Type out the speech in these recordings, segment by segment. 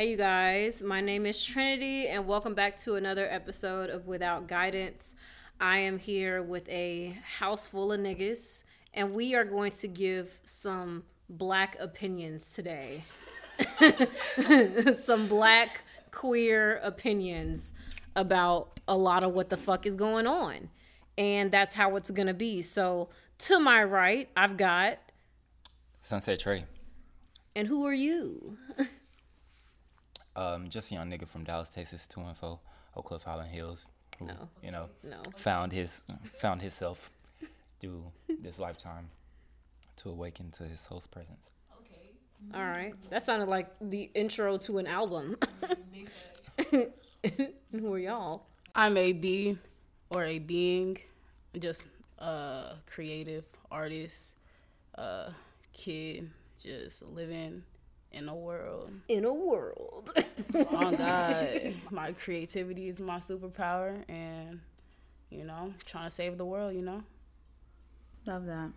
Hey, you guys. My name is Trinity, and welcome back to another episode of Without Guidance. I am here with a house full of niggas, and we are going to give some black opinions today. some black queer opinions about a lot of what the fuck is going on. And that's how it's gonna be. So, to my right, I've got. Sunset Trey. And who are you? um, just a young nigga from Dallas, Texas, two and four, Oak Cliff Highland Hills, who No. you know No. found his found himself through this lifetime to awaken to his host presence. Okay. All right. That sounded like the intro to an album. who are y'all? I'm a be or a being, just a creative artist, a kid, just living in a world. In a world. Oh God, my creativity is my superpower, and you know, trying to save the world. You know. Love that.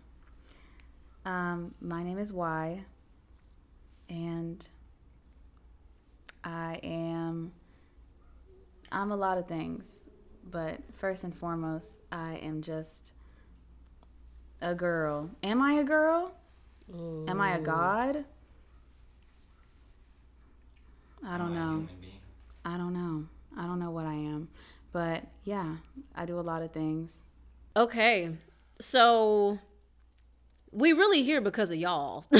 Um, my name is Y, and I am. I'm a lot of things, but first and foremost, I am just a girl. Am I a girl? Am I a god? I don't know. I don't know. I don't know what I am. But yeah, I do a lot of things. okay. So we really here because of y'all.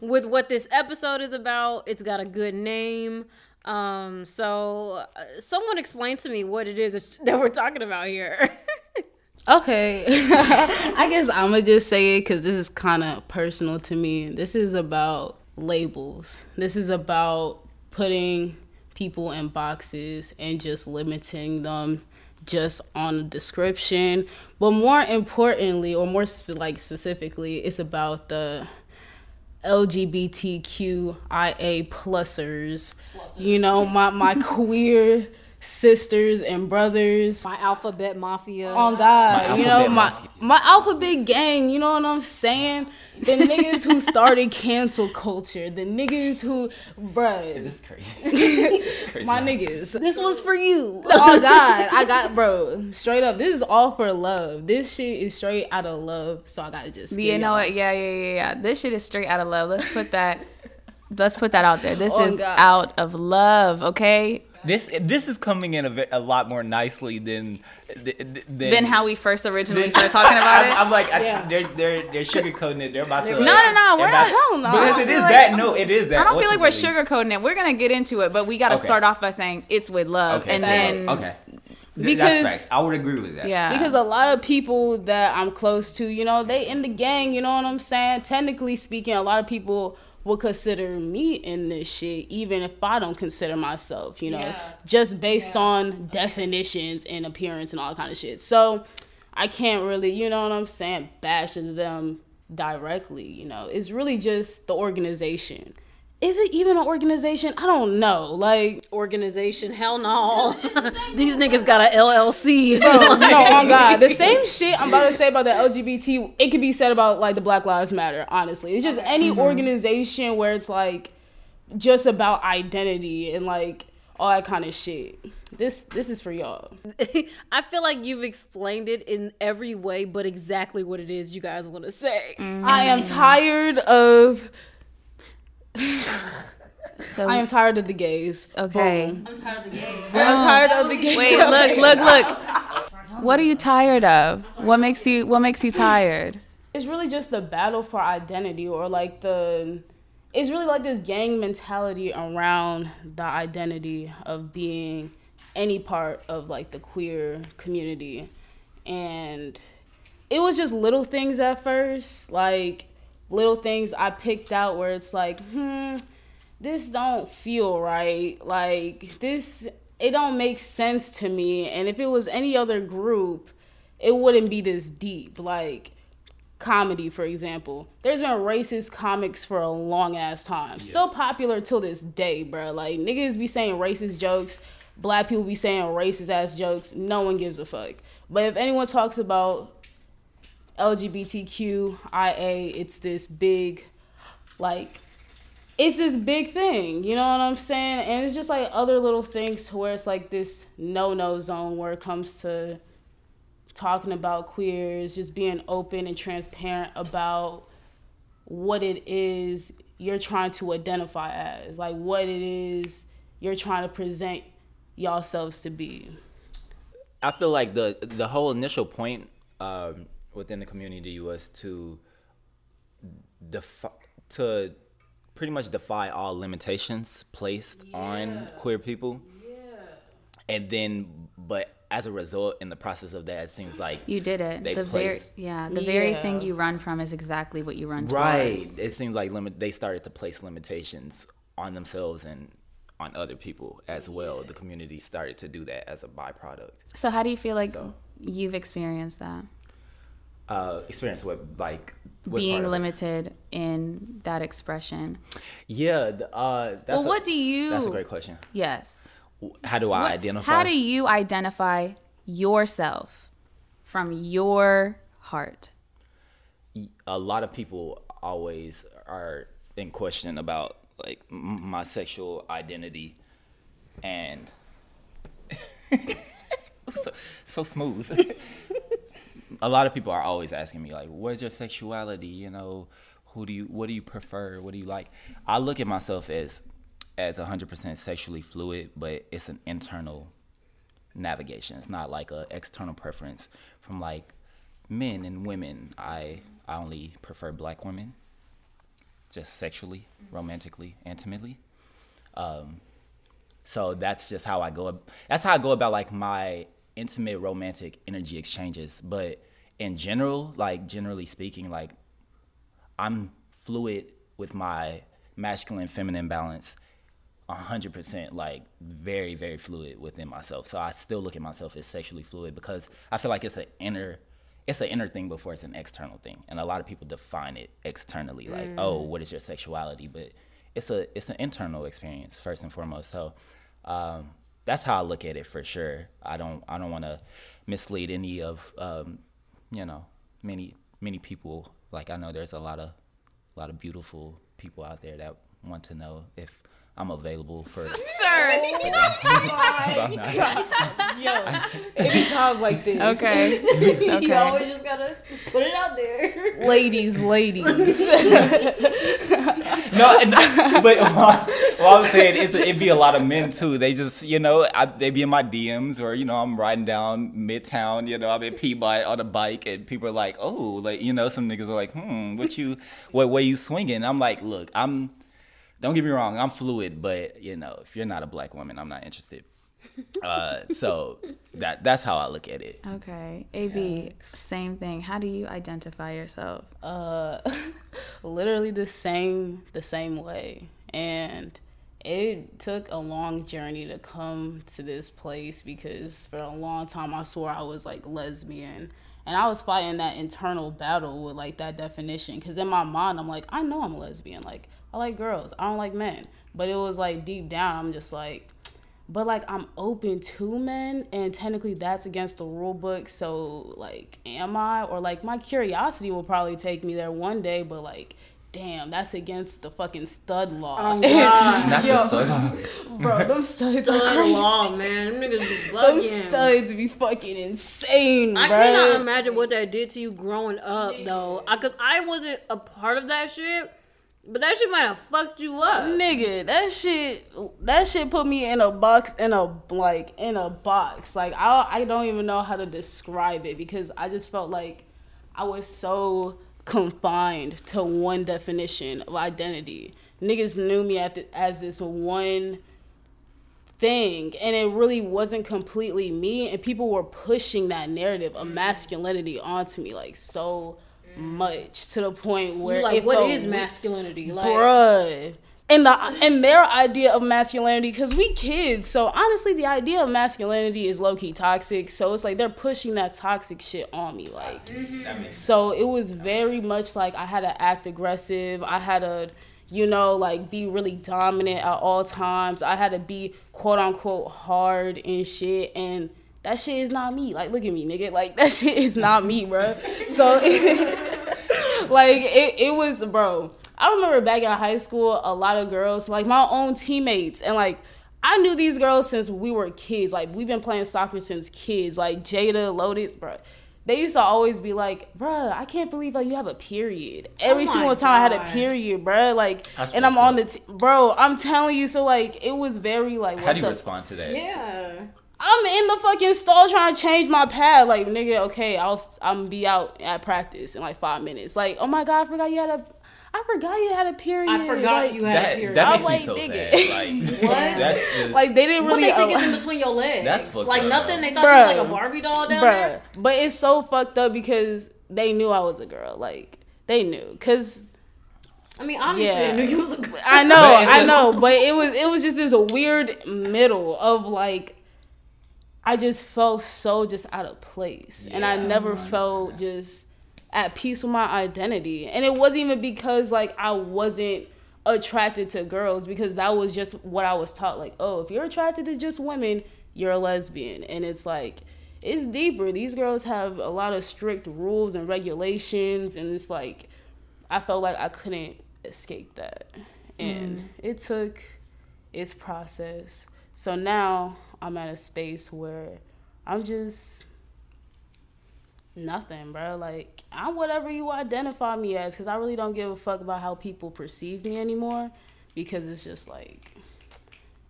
With what this episode is about, it's got a good name. Um, so uh, someone explain to me what it is that we're talking about here. Okay, I guess I'm gonna just say it because this is kind of personal to me. This is about labels. This is about putting people in boxes and just limiting them just on a description. But more importantly, or more sp- like specifically, it's about the LGBTQIA plusers. You know, my my queer sisters and brothers. My alphabet mafia. On God, My you know my mafia. my alphabet gang. You know what I'm saying? The niggas who started cancel culture, the niggas who, bruh, This is crazy. crazy my how- niggas. this one's for you. Oh God, I got bro. Straight up, this is all for love. This shit is straight out of love. So I gotta just. You know what? Yeah, yeah, yeah, yeah. This shit is straight out of love. Let's put that. let's put that out there. This Oh, is God. out of love. Okay. This this is coming in a, a lot more nicely than than, Then how we first originally started talking about I'm, it. I'm like, I, they're they're they're sugarcoating it. They're about to. no, no, no. We're they're not. about- hell no. Because I it feel is like- that. No, it is that. I don't feel like we're ultimately. sugarcoating it. We're gonna get into it, but we gotta Okay. start off by saying it's with love, Okay, and so- then okay. Because- that's facts. I would agree with that. yeah, Because a lot of people that I'm close to, you know, they in the gang, you know what I'm saying? Technically speaking, a lot of people will consider me in this shit, even if I don't consider myself, you know, Yeah. just based on definitions and appearance and all kind of shit. So I can't really, you know what I'm saying, bash them directly, you know. It's really just the organization. Is it even an organization? I don't know. Like, Organization, hell no. These niggas got a LLC. no, on God. The same shit I'm about to say about the LGBT, it could be said about like the Black Lives Matter, honestly. It's just any mm-hmm. organization where it's like just about identity and like all that kind of shit. This this is for y'all. I feel like you've explained it in every way, but exactly what it is you guys want to say. I am mm-hmm. tired of so I am tired of the gays. okay. Boom. I'm tired of the gays. I'm tired of the gays. Wait, look, look, look. What are you tired of? What makes you What makes you tired? it's really just the battle for identity or like the it's really like this gang mentality around the identity of being any part of like the queer community and it was just little things at first like little things i picked out where it's like hmm this don't feel right like this it don't make sense to me and if it was any other group it wouldn't be this deep like comedy, for example. There's been racist comics for a long ass time. Still popular till this day, bro. Like niggas be saying racist jokes, black people be saying racist ass jokes. No one gives a fuck. But if anyone talks about LGBTQIA, it's this big, like, it's this big thing, you know what I'm saying? And it's just like other little things to where it's like this no no zone where it comes to talking about queers, just being open and transparent about what it is you're trying to identify as, like what it is you're trying to present yourselves to be. I feel like the the whole initial point um, within the community was to defi- to pretty much defy all limitations placed on queer people. Yeah. And then, but as a result, in the process of that, it seems like You did it. They the very yeah, the very thing you run from is exactly what you run from. right. towards. It seems like limit. They started to place limitations on themselves and on other people as well. The community started to do that as a byproduct. So how do you feel like you've experienced that? Uh, experience with like what Being limited in that expression. Yeah. Uh, that's well, a- what do you That's a great question. Yes. How do I What- identify? How do you identify yourself from your heart? a lot of people always are in question about like my sexual identity and so, so smooth a lot of people are always asking me like what's your sexuality? You know who do you what do you prefer? What do you like? I look at myself as as 100% sexually fluid but it's an internal navigation. It's not like a external preference from like men and women. I i only prefer black women just sexually romantically intimately. Um so that's just how i go that's how i go about like my intimate romantic energy exchanges but in general like generally speaking like i'm fluid with my masculine feminine balance 100% like very very fluid within myself. So i still look at myself as sexually fluid because i feel like it's an inner it's an inner thing before it's an external thing. And a lot of people define it externally like oh what is your sexuality? But it's a it's an internal experience first and foremost. So um, that's how i look at it for sure. I don't i don't want to mislead any of um, you know many many people like i know there's a lot of a lot of beautiful people out there that want to know if I'm available for. Sir, Yo, it be times like this. Okay. you always just gotta put it out there. ladies, ladies. no, and, but what I'm saying is it'd be a lot of men too. They just, you know, I, they be in my DMs or, you know, I'm riding down Midtown, you know, I'm in Peabody on a bike and people are like, oh, like, you know, some niggas are like, hmm, what you, what way you swinging? I'm like, look, I'm, don't get me wrong, I'm fluid, but, you know, if you're not a black woman, I'm not interested. Uh, so that that's how I look at it. Okay. AB, same thing. How do you identify yourself? uh literally the same the same way and it took a long journey to come to this place because for a long time I swore I was like lesbian. And I was fighting that internal battle with like that definition. Because in my mind I'm like I know I'm a lesbian. Like I like girls. I don't like men. But it was like deep down I'm just like but like I'm open to men. And technically that's against the rule book. So like am I? Or like my curiosity will probably take me there one day. But like damn that's against the fucking stud law Oh, God. Not Yo. the stud. bro them studs are Stud crazy law, man. Them niggas be them studs be fucking insane I bro. cannot imagine what that did to you growing up, though. Because I wasn't a part of that shit, but that shit might have fucked you up. nigga that shit that shit put me in a box in a like in a box like i i don't even know how to describe it because i just felt like i was so confined to one definition of identity niggas knew me at the, as this one thing and it really wasn't completely me and people were pushing that narrative of masculinity onto me like so mm. much to the point where like, what is masculinity? Like, bruh. And the and their idea of masculinity, because we kids, so honestly, the idea of masculinity is low key toxic. So it's like they're pushing that toxic shit on me, like. So it was very much like I had to act aggressive. I had to, you know, like be really dominant at all times. I had to be quote unquote hard and shit. And that shit is not me. Like, look at me, nigga. Like that shit is not me, bro. So, like, it, it was, bro. I remember back in high school, a lot of girls, like my own teammates, and like I knew these girls since we were kids. Like we've been playing soccer since kids. Like Jada, Lotus, bro. They used to always be like, "Bruh, I can't believe like you have a period." Every Oh single time I had a period, bruh. Like, That's and I'm fucked on the, t- bro. I'm telling you, so like it was very like. How what do you the respond to that? Yeah. I'm in the fucking stall trying to change my pad. Like, nigga, okay, I'll I'm be out at practice in like five minutes. Like, oh my god, I forgot you had a, I forgot you had a period. I forgot Like- you had a period. that I makes was me like, so nigga. sad. Like, What? That's just, Like they didn't really. What they think allow- is in between your legs? That's fucked like up. nothing. They thought you was like a Barbie doll down Bruh, there. but it's so fucked up because they knew I was a girl. Like they knew, cause I mean, obviously, Yeah. I knew you was a girl. I know, But it's I a- know, but it was it was just this weird middle of like I just felt so just out of place, and I Yeah. never felt just at peace with my identity. And it wasn't even because like I wasn't attracted to girls because that was just what I was taught. Like, oh, if you're attracted to just women, you're a lesbian, and it's like it's deeper. These girls have a lot of strict rules and regulations, and it's like I felt like I couldn't escape that. And mm. it took its process. So now I'm at a space where I'm just nothing, bro. Like, I'm whatever you identify me as because I really don't give a fuck about how people perceive me anymore because it's just like,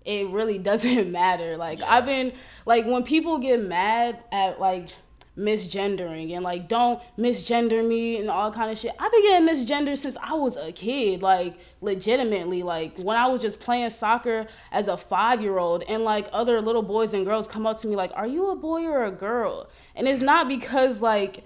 it really doesn't matter. Like, I've been, like, when people get mad at, like, misgendering and like don't misgender me and all kind of shit. I've been getting misgendered since I was a kid, like legitimately. Like when I was just playing soccer as a five year old, and like other little boys and girls come up to me like, "Are you a boy or a girl?" And it's not because like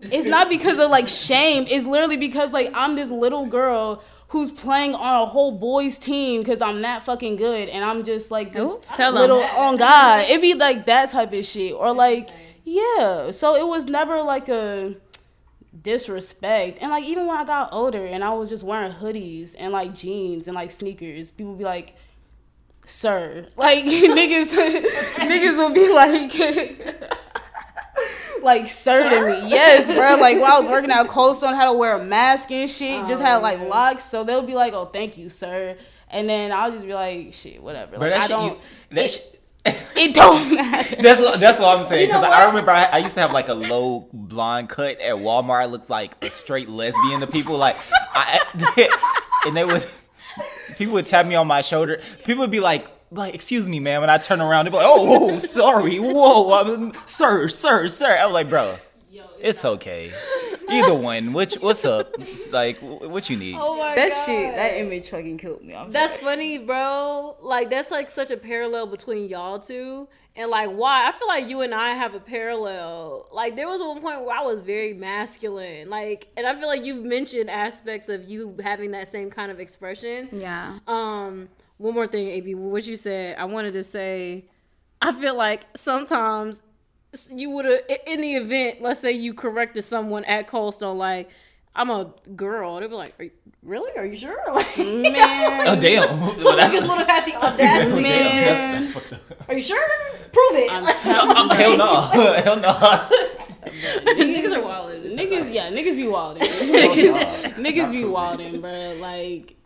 it's not because of like shame. It's literally because like I'm this little girl who's playing on a whole boys team because I'm that fucking good, and I'm just like this Ooh, little on God. It'd be like that type of shit, or like yeah. So it was never like a disrespect, and like even when I got older and I was just wearing hoodies and like jeans and like sneakers, people would be like. Sir, like niggas, niggas will be like, like sir, to me. Yes, bro. Like when I was working out Cold Stone, had to wear a mask and shit. just had oh, like locks, so they'll be like, "Oh, thank you, sir," and then I'll just be like, "Shit, whatever." but Like, that I shit, don't. you, that it, shit, it don't matter. That's what that's what I'm saying. You know Because I remember I, I used to have like a low blonde cut at Walmart. I looked like a straight lesbian to people. Like, I, and they would people would tap me on my shoulder. People would be like, like, excuse me, ma'am. And I turn around, they'd be like, oh, whoa, sorry, whoa, I'm, sir, sir, sir. I was like, bro, Yo, it's okay. Either one. Which what's up? Like, what you need? Oh my That God. shit, that image fucking killed me. I'm That's sorry. funny, bro. Like that's like such a parallel between y'all two. And like why I feel like you and I have a parallel. Like there was one point where I was very masculine. Like and I feel like you've mentioned aspects of you having that same kind of expression. Yeah. Um one more thing, AB, what you said, I wanted to say I feel like sometimes you would have in the event, let's say you corrected someone at Cold Stone like I'm a girl. They'd be like, Are you, "Really? Are you sure?" Like, Man, Oh damn! some Well, niggas would have had the audacity. Man. that's, that's fucked up. Are you sure? Prove it. I'm Like, telling Oh, hell no! hell no! niggas are wild. in niggas, society. yeah, niggas be wilding. niggas, niggas be wilding, bro. Like,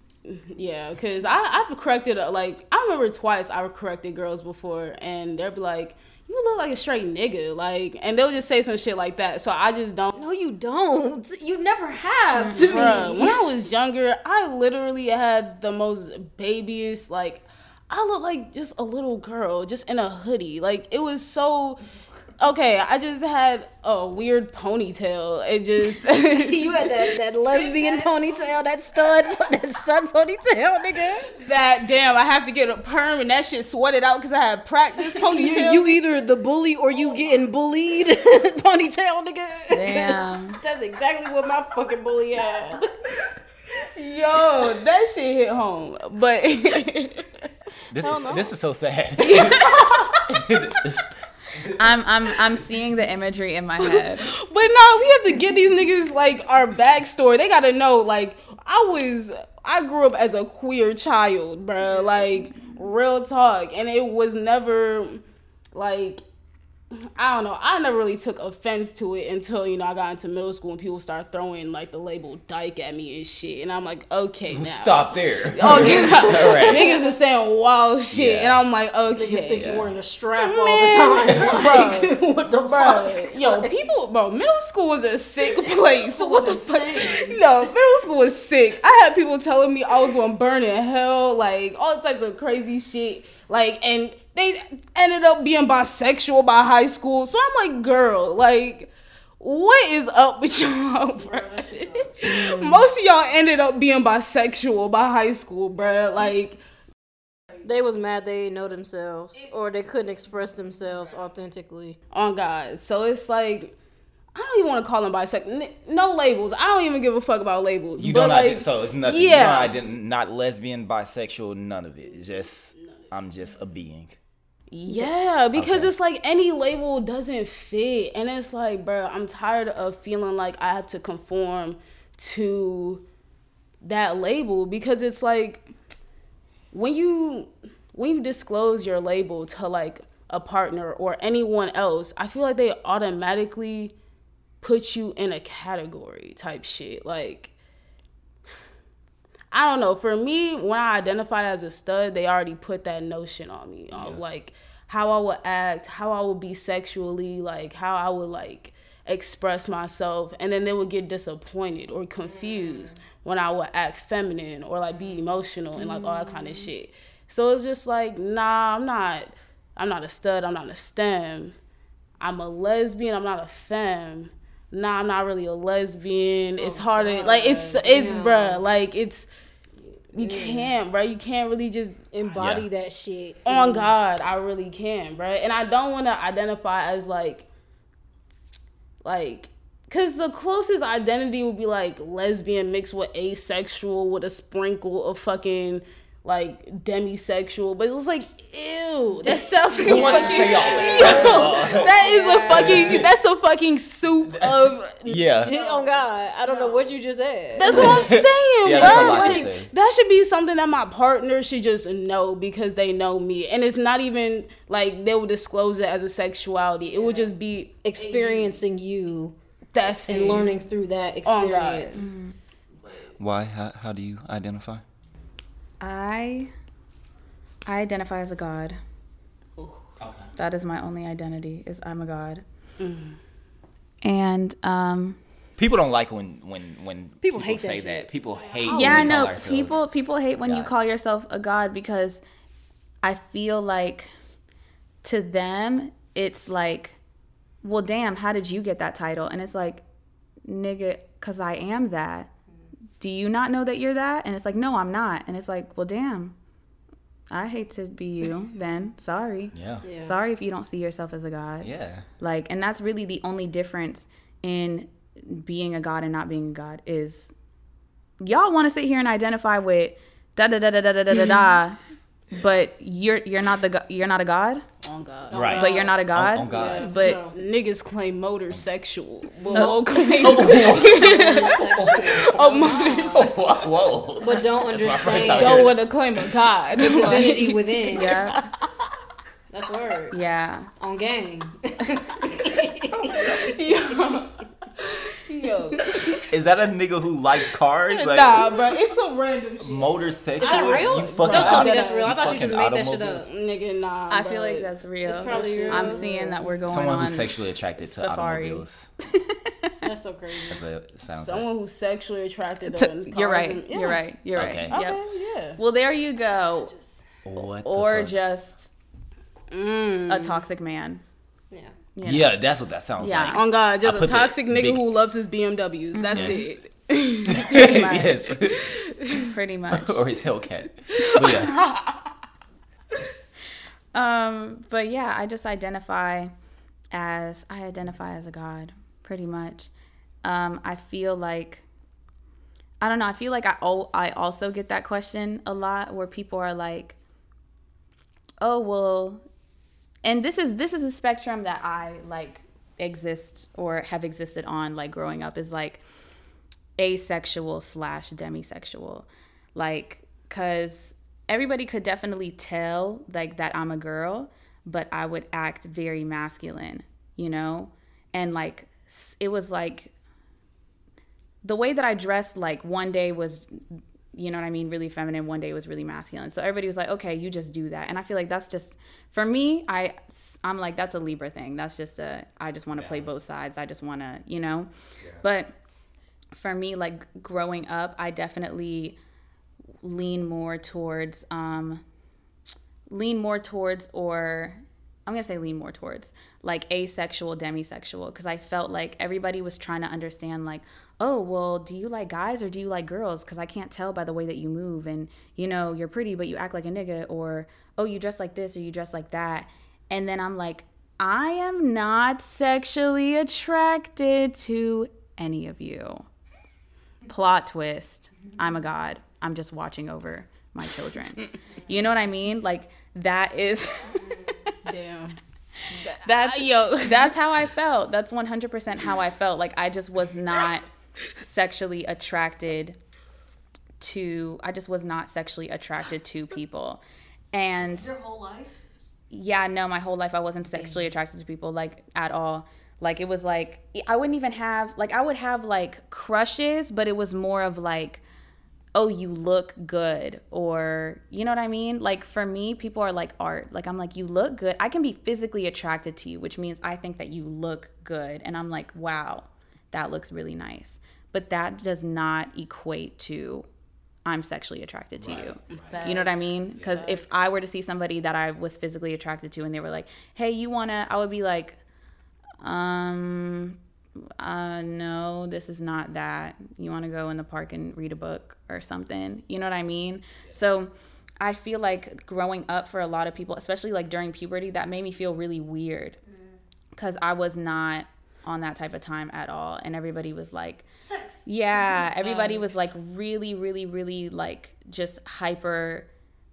yeah, cause I I've corrected like I remember twice I corrected girls before, and they'll be like, "You look like a straight nigga," like, and they'll just say some shit like that. So I just don't. No, you don't. You never have to Bruh, me. when I was younger, I literally had the most babyest like. I looked like just a little girl, just in a hoodie. Like it was so. Okay, I just had a weird ponytail. It just. You had that, that lesbian ponytail, that stud, that stud ponytail, nigga. that damn, I have to get a perm and that shit sweated out because I had practice ponytail. you either the bully or you getting bullied ponytail, nigga. Damn. That's exactly what my fucking bully had. Yo, that shit hit home. But This is this is so sad. I'm I'm I'm seeing the imagery in my head. But no, we have to get these niggas like our backstory. They gotta know, like, I was I grew up as a queer child, bro. Like, real talk. And it was never like I don't know. I never really took offense to it until you know I got into middle school and people start throwing like the label dyke at me and shit, and I'm like, okay, now Stop there. Oh god, All right. niggas is saying wild shit, Yeah. and I'm like, okay, Niggas think Yeah. you're wearing a strap all the time. Like, what the fuck? Bro, yo, people, bro, middle school was a sick place. what the fuck? No, middle school was sick. I had people telling me I was going to burn in hell, like all types of crazy shit. Like, and they ended up being bisexual by high school. So I'm like, girl, like, what is up with y'all, bro? Mm. Most of y'all ended up being bisexual by high school, bro. Like, They was mad they didn't know themselves or they couldn't express themselves authentically. on God. So it's like I don't even want to call them bisexual. No labels. I don't even give a fuck about labels. You but don't like, ident- so it's nothing. yeah. You don't ident- not lesbian, bisexual, none of it. It's just I'm just a being. Yeah, because Okay. it's like any label doesn't fit, and it's like, bro, I'm tired of feeling like I have to conform to that label because it's like when you when you disclose your label to like a partner or anyone else, I feel like they automatically put you in a category type shit. Like I don't know. For me, when I identified as a stud, they already put that notion on me of like how I would act, how I would be sexually, like how I would like express myself, and then they would get disappointed or confused mm. when I would act feminine or like be emotional and like all that kind of mm. shit. So it's just like, nah, I'm not. I'm not a stud. I'm not a stem. I'm a lesbian. I'm not a femme. Nah, I'm not really a lesbian. It's oh, hard to like. It's it's bruh. Like it's you can't, bro. You can't really just Embody Yeah. that shit. on mm. God, I really can, bro. And I don't want to identify as like, like, cause the closest identity would be like lesbian mixed with asexual with a sprinkle of fucking like demisexual. But it was like, ew, that sounds like Who wants to say all that? Yo, that is a fucking that's a fucking soup of Yeah. Shit, Oh God, I don't know what you just said. That's what I'm saying, Yeah, bro. Like say. that should be something that my partner should just know because they know me, and it's not even like they will disclose it as a sexuality. It would just be experiencing you that's and it. learning through that Oh, God. experience. Mm-hmm. Why? How, how do you identify? I I identify as a god. Okay. That is my only identity. Is I'm a god. And um People don't like when when when People hate that say shit. that. People hate. when yeah, I we call know ourselves- people people hate when you call yourself a god because I feel like to them it's like well damn, how did you get that title? And it's like nigga cuz I am that. Do you not know that you're that? And it's like no, I'm not. And it's like, well damn. I hate to be you then. Sorry. Yeah. Yeah. Sorry if you don't see yourself as a god. Yeah. Like, and that's really the only difference in being a god and not being a god is y'all want to sit here and identify with da da da da da da da da da, but you're you're not the you're not a god, Oh God. Right. but you're not a god. on God. Yeah, But so- Niggas claim motor sexual, but won't claim Homosexual. a oh, motor sexual. Whoa. but don't understand time Don't want to claim a god. divinity within. yeah, That's word yeah. on gang. Yo, Is that a nigga who likes cars? Like nah, bro, it's some random shit. motor sexual? Is that real? You fucking Don't tell me that's real. I thought you just fucking made that shit up. Nigga, nah. I feel like that's real. It's probably real. I'm seeing that we're going Someone on. who's sexually attracted to Safari. automobiles. That's so crazy. That's what it sounds someone who's sexually attracted To- to. you're right. and- yeah. You're right. You're right. Okay. Okay, Yep. yeah. Well, there you go. like. What? the Or fuck? just Mm. a toxic man. Yeah. you know? Yeah, that's what that sounds Yeah. like. On God, just I a toxic nigga big- who loves his BMWs. That's Yes. it. Pretty much. yes. Pretty much. or his Hellcat. But yeah. Um, but yeah, I just identify as I identify as a god, pretty much. Um, I feel like I don't know. I feel like I al- I also get that question a lot where people are like, "Oh well," and this is this is a spectrum that I like exist or have existed on like growing up is like asexual slash demisexual like because everybody could definitely tell like that i'm a girl but I would act very masculine, you know? And like it was like the way that I dressed like one day was you know what I mean, really feminine, one day was really masculine. So everybody was like, "Okay, you just do that." And I feel like that's just for me, I I'm like that's a Libra thing. That's just a I just want to play both sides. I just want to, you know. But for me like growing up, I definitely lean more towards um lean more towards or I'm gonna say lean more towards like asexual, demisexual, because I felt like everybody was trying to understand like, oh, well, do you like guys or do you like girls? Because I can't tell by the way that you move, and you know you're pretty but you act like a nigga, or oh, you dress like this or you dress like that, and then I'm like, I am not sexually attracted to any of you. Plot twist: I'm a god. I'm just watching over my children. you know what I mean? Like that is. Damn. That's yo. That's how I felt. That's one hundred percent how I felt. Like I just was not sexually attracted to. I just was not sexually attracted to people, and Your whole life? yeah, no, my whole life I wasn't sexually attracted to people like at all. Like it was like I wouldn't even have like I would have like crushes, but it was more of like oh, you look good or you know what I mean? Like for me, people are like art. Like I'm like you look good. I can be physically attracted to you, which means I think that you look good and I'm like, "Wow, that looks really nice." But that does not equate to I'm sexually attracted to you. You know what I mean? Because if I were to see somebody that I was physically attracted to and they were like, hey, you wanna, I would be like, um, uh, no, this is not that. You wanna go in the park and read a book or something? You know what I mean? So I feel like growing up for a lot of people, especially like during puberty, that made me feel really weird because I was not on that type of time at all. And everybody was like, Sex. yeah, everybody was like really, really, really like just hyper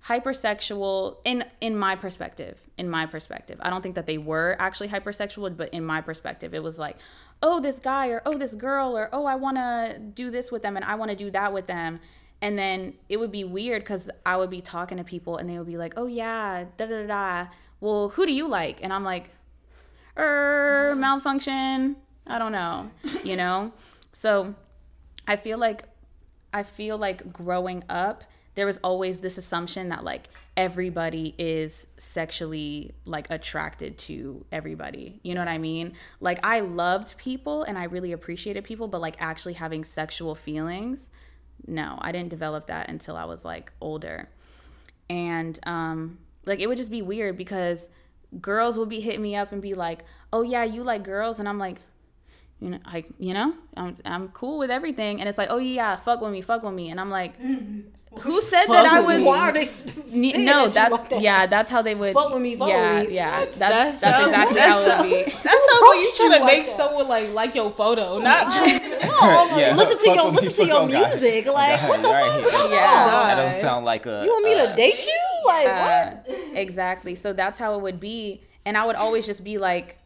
hypersexual in in my perspective in my perspective i don't think that they were actually hypersexual but in my perspective it was like oh this guy or oh this girl or oh i want to do this with them and i want to do that with them. And then it would be weird because i would be talking to people and they would be like oh yeah da da da. Well who do you like? And i'm like er malfunction. I don't know you know? So i feel like i feel like growing up there was always this assumption that like everybody is sexually like attracted to everybody. You know what i mean? Like i loved people and i really appreciated people but like actually having sexual feelings no i didn't develop that until i was like older. And um like it would just be weird because girls would be hitting me up and be like oh yeah you like girls and i'm like you know like you know i'm, I'm cool with everything and it's like oh yeah fuck with me fuck with me and i'm like who said that i was Why are they N- spitting no that's like that? yeah that's how they would Fuck with me, fuck yeah with me. yeah What? that's That's- that's, exactly that's- how it would be That sounds like you Approach trying to like make that. someone like like your photo, not Yeah, listen to your listen to your on God. music. Like what the right fuck? here. Yeah. That don't sound like a. You want me to uh, date you? Like Uh, what? exactly. So that's how it would be. And I would always just be like,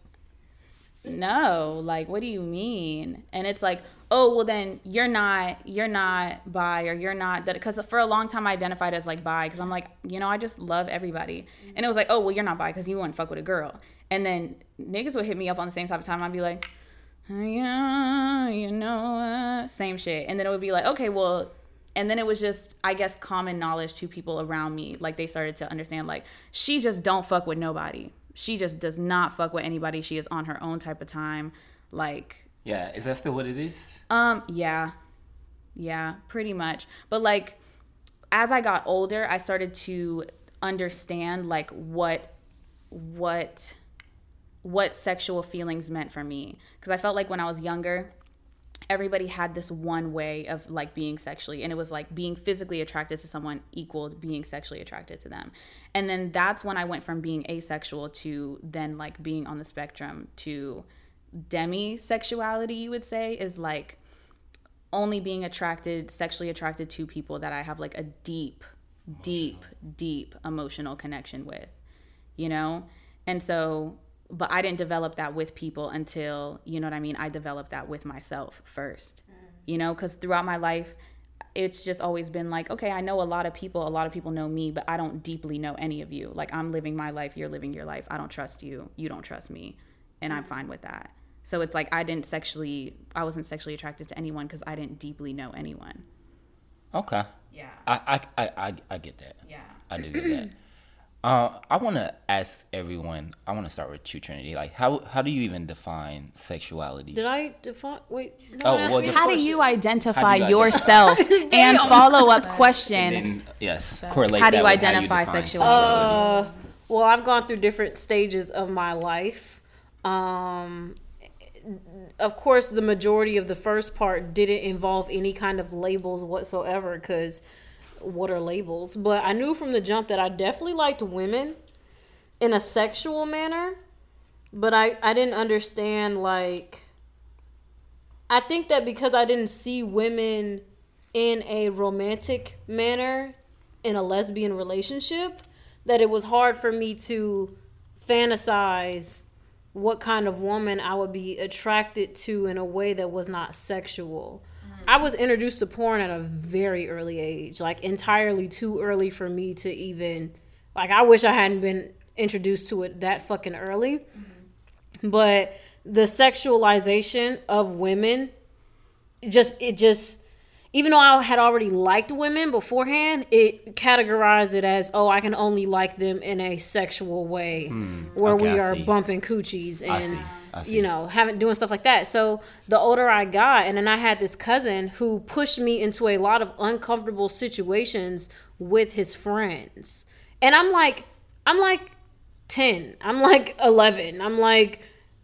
no, like, what do you mean? And it's like, oh, well, then you're not, you're not bi or you're not that. Because for a long time, I identified as like bi because I'm like, you know, I just love everybody. And it was like, oh, well, you're not bi because you wouldn't fuck with a girl. And then niggas would hit me up on the same type of time. I'd be like, yeah, you know, uh, same shit. And then it would be like, okay, well, and then it was just, I guess, common knowledge to people around me. Like they started to understand, like, she just don't fuck with nobody. She just does not fuck with anybody. She is on her own type of time. Like, Yeah, is that still what it is? um, yeah. Yeah, pretty much. But like as I got older, I started to understand like what what what sexual feelings meant for me because I felt like when I was younger, everybody had this one way of like being sexually and it was like being physically attracted to someone equaled being sexually attracted to them. And then that's when I went from being asexual to then like being on the spectrum to demisexuality you would say is like only being attracted sexually attracted to people that I have like a deep deep deep emotional connection with you know and so but I didn't develop that with people until you know what I mean I developed that with myself first mm. you know cuz throughout my life it's just always been like, okay, I know a lot of people, a lot of people know me, but I don't deeply know any of you. Like I'm living my life, you're living your life. I don't trust you, you don't trust me, and I'm mm. fine with that. So it's like I didn't sexually, I wasn't sexually attracted to anyone because I didn't deeply know anyone. Okay. Yeah. I I, I, I, I get that. Yeah. I do get that. Uh, I want to ask everyone. I want to start with you, Trinity. Like, how how do you even define sexuality? Did I define? Wait. No Oh, one asked well, me a How do you identify do you yourself? and follow up question. Then, yes, correlate How do you with identify define sexuality? Uh, well, I've gone through different stages of my life. Um, of course, the majority of the first part didn't involve any kind of labels whatsoever because what are labels? But I knew from the jump that I definitely liked women in a sexual manner, but I, I didn't understand, like, I think that because I didn't see women in a romantic manner in a lesbian relationship, that it was hard for me to fantasize what kind of woman I would be attracted to in a way that was not sexual. I was introduced to porn at a very early age, like entirely too early for me to even like I wish I hadn't been introduced to it that fucking early. Mm-hmm. But the sexualization of women just it just even though I had already liked women beforehand, it categorized it as oh, I can only like them in a sexual way, hmm. where Okay, we I are see. bumping coochies and. You know having doing stuff like that. So the older I got, and then I had this cousin who pushed me into a lot of uncomfortable situations with his friends, and I'm like, I'm like ten, I'm like eleven, I'm like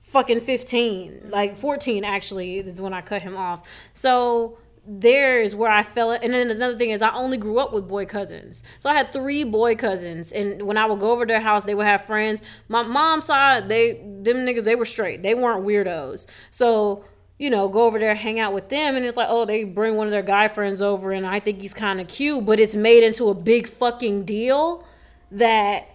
fucking 15 like 14 actually is when i cut him off. So there's where i fell and then another thing is i only grew up with boy cousins. So i had three boy cousins and when i would go over to their house they would have friends. My mom's side they them niggas they were straight. They weren't weirdos. So you know, go over there, hang out with them, and it's like, oh, they bring one of their guy friends over, and I think he's kind of cute, but it's made into a big fucking deal that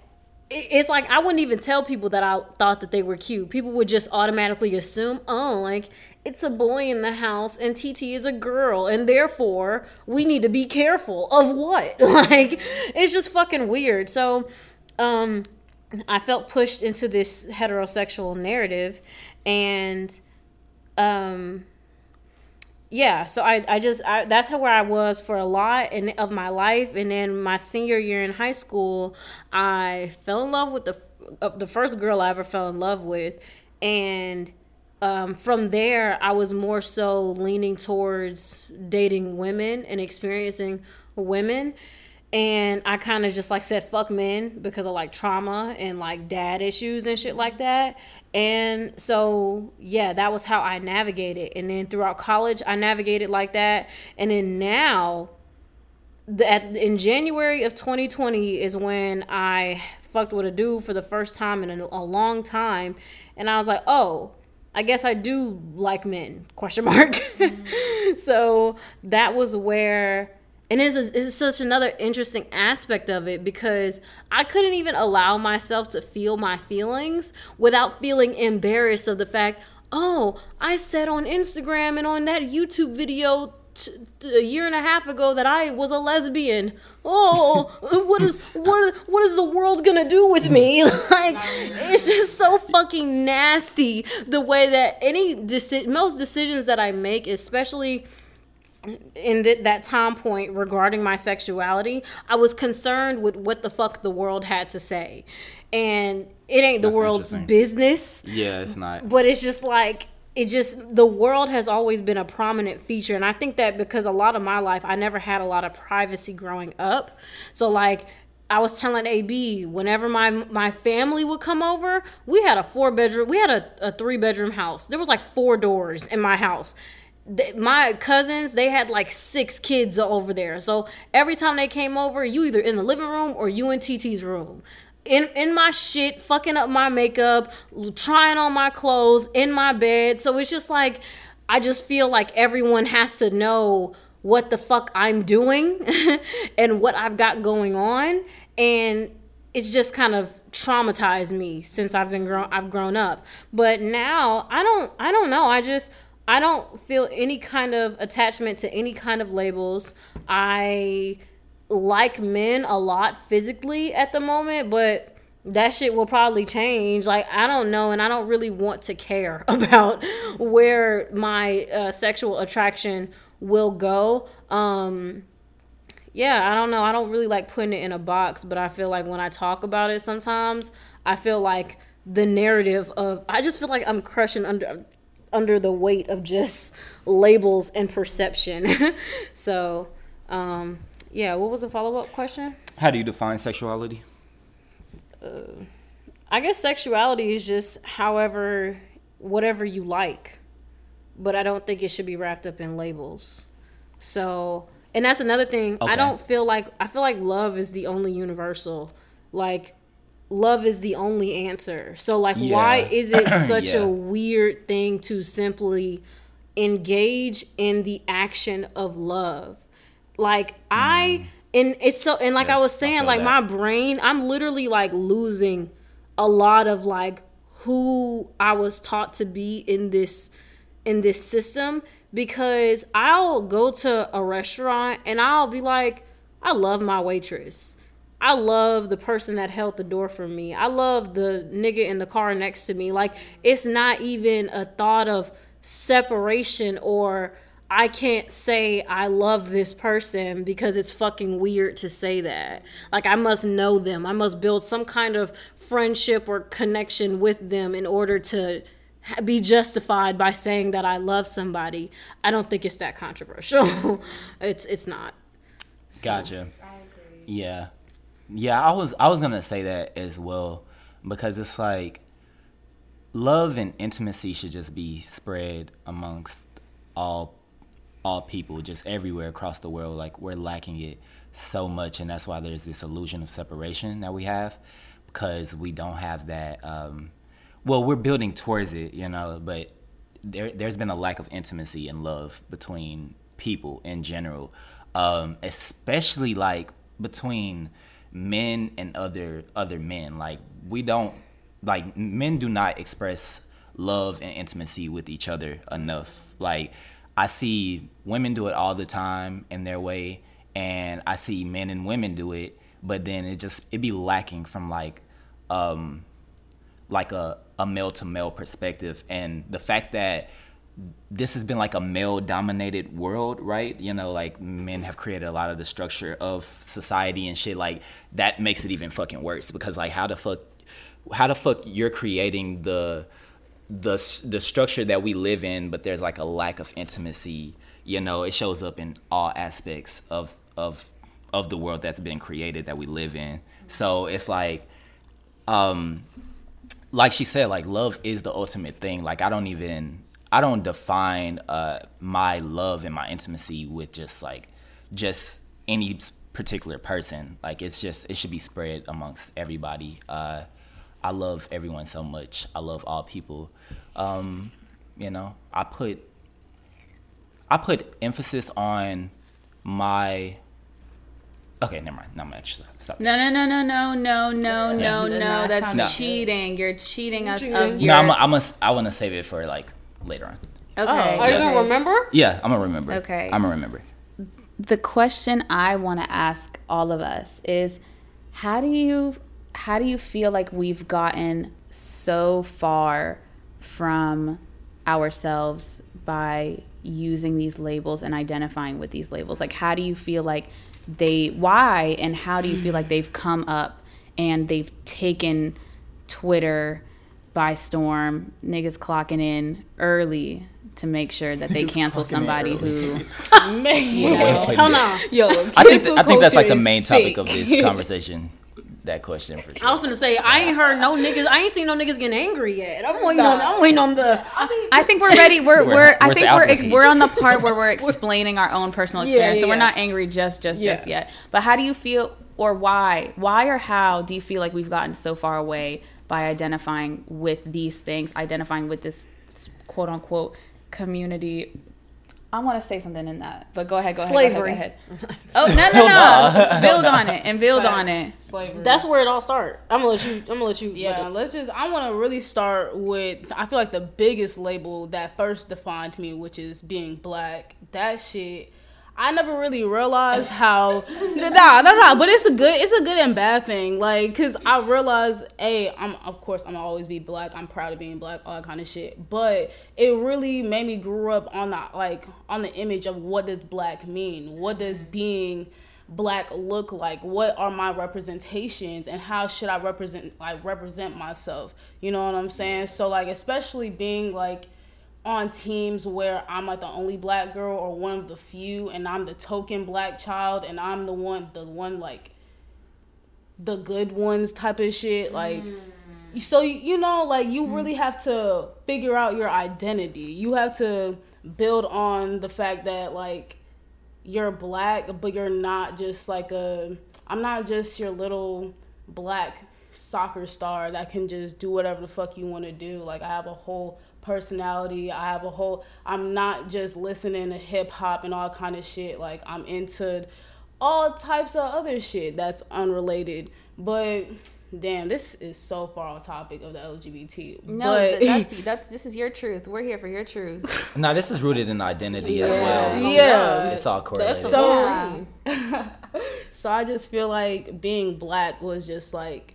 it's like I wouldn't even tell people that I thought that they were cute. People would just automatically assume, oh, like it's a boy in the house and TT is a girl, and therefore we need to be careful of what? Like it's just fucking weird. So, um, I felt pushed into this heterosexual narrative, and um yeah so i i just I, that's where i was for a lot in, of my life and then my senior year in high school i fell in love with the the first girl i ever fell in love with and um, from there i was more so leaning towards dating women and experiencing women. And i kind of just like said fuck men because of like trauma and like dad issues and shit like that. And so yeah that was how i navigated. And then throughout college i navigated like that. And then now that in January of 2020 is when I fucked with a dude for the first time in a, a long time, and I was like, oh, I guess I do like men? Question mark. so that was where. And it's, it's such another interesting aspect of it because I couldn't even allow myself to feel my feelings without feeling embarrassed of the fact, oh, I said on Instagram and on that YouTube video t- t- a year and a half ago that I was a lesbian. Oh, what is what what is the world gonna do with me? like, it's just so fucking nasty the way that any deci- most decisions that I make, especially in th- that time point regarding my sexuality, I was concerned with what the fuck the world had to say, and it ain't the That's world's business Yeah, it's not. but it's just like it just the world has always been a prominent feature. And i think that because a lot of my life i never had a lot of privacy growing up. So like i was telling ab whenever my my family would come over we had a four bedroom we had a, a three bedroom house. There was like four doors in my house. My cousins they had like six kids over there. So every time they came over you either in the living room or you in tt's room in in my shit, fucking up my makeup, trying on my clothes in my bed. So it's just like I just feel like everyone has to know what the fuck I'm doing and what I've got going on and it's just kind of traumatized me since I've been grown I've grown up. But now I don't I don't know. I just I don't feel any kind of attachment to any kind of labels. I like men a lot physically at the moment, but that shit will probably change. Like I don't know, and I don't really want to care about where my uh, sexual attraction will go. Um, yeah, I don't know. I don't really like putting it in a box, but I feel like when I talk about it, sometimes I feel like the narrative of I just feel like I'm crushing under under the weight of just labels and perception. so, um, yeah. What was the follow up question? How do you define sexuality? Uh, I guess sexuality is just however, whatever you like, but I don't think it should be wrapped up in labels. So, and that's another thing. I don't feel like I feel like love is the only universal. Like love is the only answer. So like why is it such Yeah. a weird thing to simply engage in the action of love? Like I and it's so and like I Mm. Was saying feel like that. my brain I'm literally like losing a lot of like who I was taught to be in this in this system because I'll go to a restaurant and I'll be like I love my waitress. I love the person that held the door for me. I love the nigga in the car next to me. Like it's not even a thought of separation or I can't say I love this person because it's fucking weird to say that. Like I must know them. I must build some kind of friendship or connection with them in order to be justified by saying that I love somebody. I don't think it's that controversial. it's it's not. Gotcha. Yeah. Yeah, I was I was gonna say that as well because it's like love and intimacy should just be spread amongst all all people, just everywhere across the world. Like we're lacking it so much, and that's why there's this illusion of separation that we have because we don't have that. Um, well, we're building towards it, you know, but there there's been a lack of intimacy and love between people in general, um, especially like between men and other other men. Like we don't like men do not express love and intimacy with each other enough. Like I see women do it all the time in their way, and I see men and women do it, but then it just it be lacking from like um like a, a male to male perspective. And the fact that this has been like a male dominated world right? You know like men have created a lot of the structure of society and shit like that makes it even fucking worse because like how the fuck how the fuck you're creating the the the structure that we live in but there's like a lack of intimacy you know? It shows up in all aspects of of of the world that's been created that we live in. So it's like um like she said like love is the ultimate thing. Like i don't even i don't define uh my love and my intimacy with just like just any particular person. Like it's just it should be spread amongst everybody. Uh i love everyone so much i love all people um you know i put i put emphasis on my okay never mind no i'm actually stop No, no, no, no, no, no, no, no, No, no. that's That's not- cheating. You're cheating us Cheating. of your. no i'm a, I'm a, i want to save it for like later on okay. Are you gonna remember? Yeah, I'm gonna remember. Okay. I'm gonna remember. the question I want to ask all of us is how do you how do you feel like we've gotten so far from ourselves by using these labels and identifying with these labels like how do you feel like they why and how do you feel like they've come up and they've taken Twitter by storm niggas clocking in early to make sure that they cancel somebody who Man. you know Hell no. Yo, I think cancel I think that's like the main topic sick. of this conversation. That question for you. I sure. was gonna say I ain't heard no niggas. I ain't seen no niggas getting angry yet. I'm waiting on. I'm waiting on the. I think we're ready. We're Where- we're. I think we're outlook we're on the part where we're explaining our own personal experience. yeah, so we're not angry just just just yet. But how do you feel, or why, why or how do you feel like we've gotten so far away by identifying with these things, identifying with this quote unquote community I want to say something in that, but go ahead. Go Slavery. ahead. Go ahead. Go ahead. Oh no no no! build on it and build on it. Slavery. That's where it all starts. I'm gonna let you. I'm gonna let you. Yeah, let's just. I want to really start with. I feel like the biggest label that first defined me, which is being black. That shit. I never really realized how. nah, nah, nah. But it's a good. It's a good and bad thing. Like, cause I realized, a, I'm of course I'm always be black. I'm proud of being black, all that kind of shit. But it really made me grow up on that, like, on the image of what does black mean? What does being black look like what are my representations and how should i represent like represent myself you know what i'm saying so like especially being like on teams where i'm like the only black girl or one of the few and i'm the token black child and i'm the one the one like the good ones type of shit like mm. so you you know like you mm-hmm. really have to figure out your identity. You have to build on the fact that like you're black but you're not just like a i'm not just your little black soccer star that can just do whatever the fuck you want to do. Like i have a whole personality i have a whole i'm not just listening to hip hop and all kind of shit like i'm into all types of other shit that's unrelated but damn this is so far off topic of the lgbt No, but th- that's that's this is your truth. We're here for your truth. No, this is rooted in identity as well. Yeah. just- it's all correlated. That's so Yeah. so I just feel like being black was just like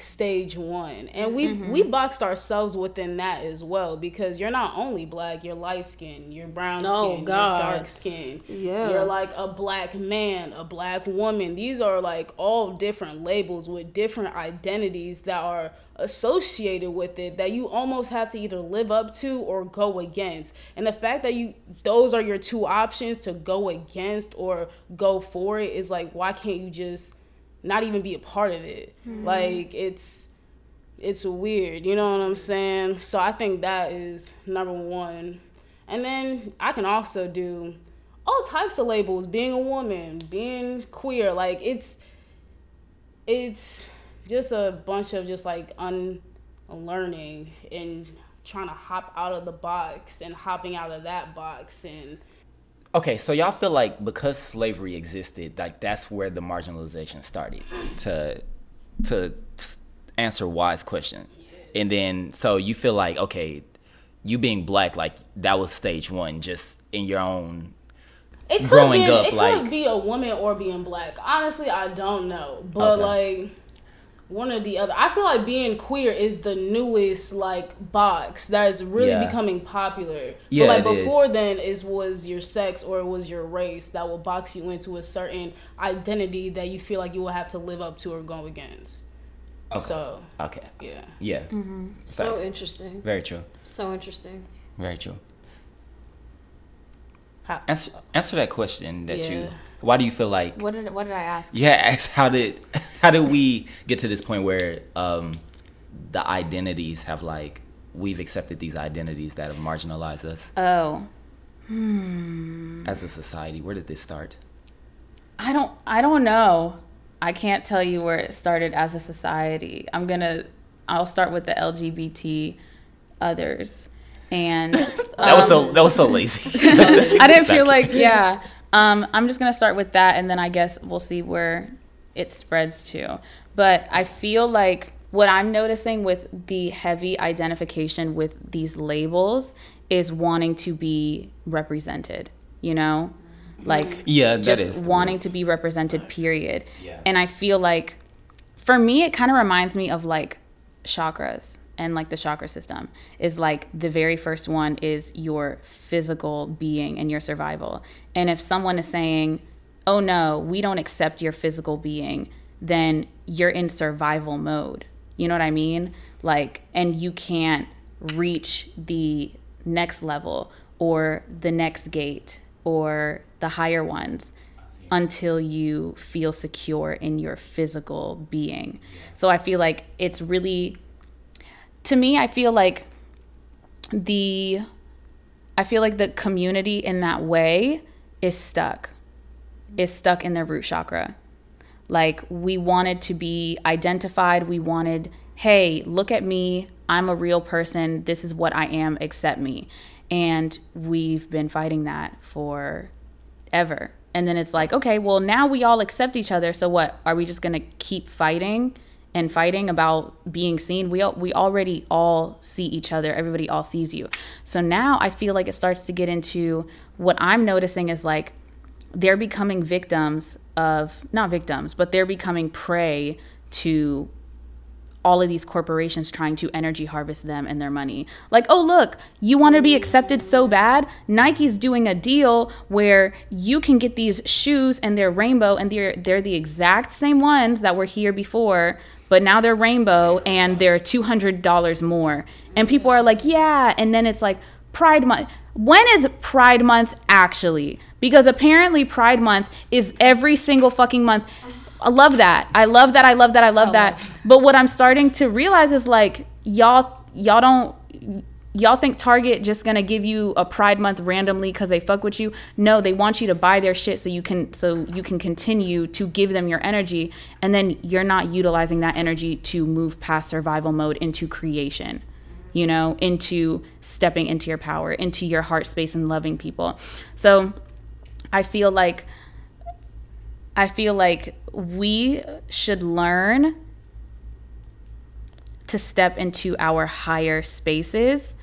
stage one, and we Mm-hmm. we boxed ourselves within that as well because you're not only black, you're light skinned, you're brown Oh, skin, God. dark skin, Yeah. you're like a black man, a black woman. These are like all different labels with different identities that are associated with it that you almost have to either live up to or go against. And the fact that you those are your two options to go against or go for it is like why can't you just not even be a part of it? Hmm. Like it's it's weird, you know what I'm saying? So I think that is number 1. And then I can also do all types of labels, being a woman, being queer, like it's it's just a bunch of just like unlearning and trying to hop out of the box and hopping out of that box and Okay, so y'all feel like because slavery existed, like that's where the marginalization started to to answer wise question. And then so you feel like okay, you being black like that was stage 1 just in your own it could Growing be, up, it like- could be a woman or being black. Honestly, I don't know, but Okay. like one or the other. I feel like being queer is the newest like box that is really Yeah. becoming popular. Yeah, but like it is. before then, is was your sex or it was your race that will box you into a certain identity that you feel like you will have to live up to or go against. Okay. So Okay. yeah. Yeah. Mm-hmm. So Facts. interesting. Very true. So interesting. Very true. How- Answer, answer that question that you. Why do you feel like? What did what did I ask? Yeah, ask how did how did we get to this point where um, the identities have like we've accepted these identities that have marginalized us Oh, as a society? Where did this start? I don't I don't know. I can't tell you where it started as a society. I'm gonna I'll start with the LGBT others. And That was so that was so lazy. I didn't feel like yeah. Um, I'm just gonna start with that, and then I guess we'll see where it spreads to. But I feel like what I'm noticing with the heavy identification with these labels is wanting to be represented. You know, like Yeah, that just is wanting to be represented. Period. Yeah. And I feel like for me, it kind of reminds me of like chakras and like the chakra system is like the very first one is your physical being and your survival. And if someone is saying, oh no, we don't accept your physical being, then you're in survival mode. You know what I mean? Like, and you can't reach the next level or the next gate or the higher ones until you feel secure in your physical being. So I feel like it's really to me I feel like the I feel like the community in that way is stuck. Is stuck in their root chakra. Like we wanted to be identified, we wanted, hey, look at me, I'm a real person, this is what I am, accept me. and we've been fighting that for ever. And then it's like, okay, well now we all accept each other. So what? Are we just gonna keep fighting and fighting about being seen? We al- we already all see each other. Everybody all sees you. So now I feel like it starts to get into what I'm noticing is like they're becoming victims of not victims, but they're becoming prey to all of these corporations trying to energy harvest them and their money. Like, oh, look, you want to be accepted so bad? Nike's doing a deal where you can get these shoes and they're rainbow and they're they're the exact same ones that were here before, but now they're rainbow and they're $200 more. And people are like, "Yeah." And then it's like Pride month. When is Pride month actually? Because apparently Pride month is every single fucking month. I love that. I love that. I love that. I love that. But what I'm starting to realize is like y'all y'all don't y'all think Target just gonna give you a Pride Month randomly because they fuck with you? No, they want you to buy their shit so you can so you can continue to give them your energy, and then you're not utilizing that energy to move past survival mode into creation. You know, into stepping into your power, into your heart space, and loving people. So, I feel like I feel like we should learn to step into our higher spaces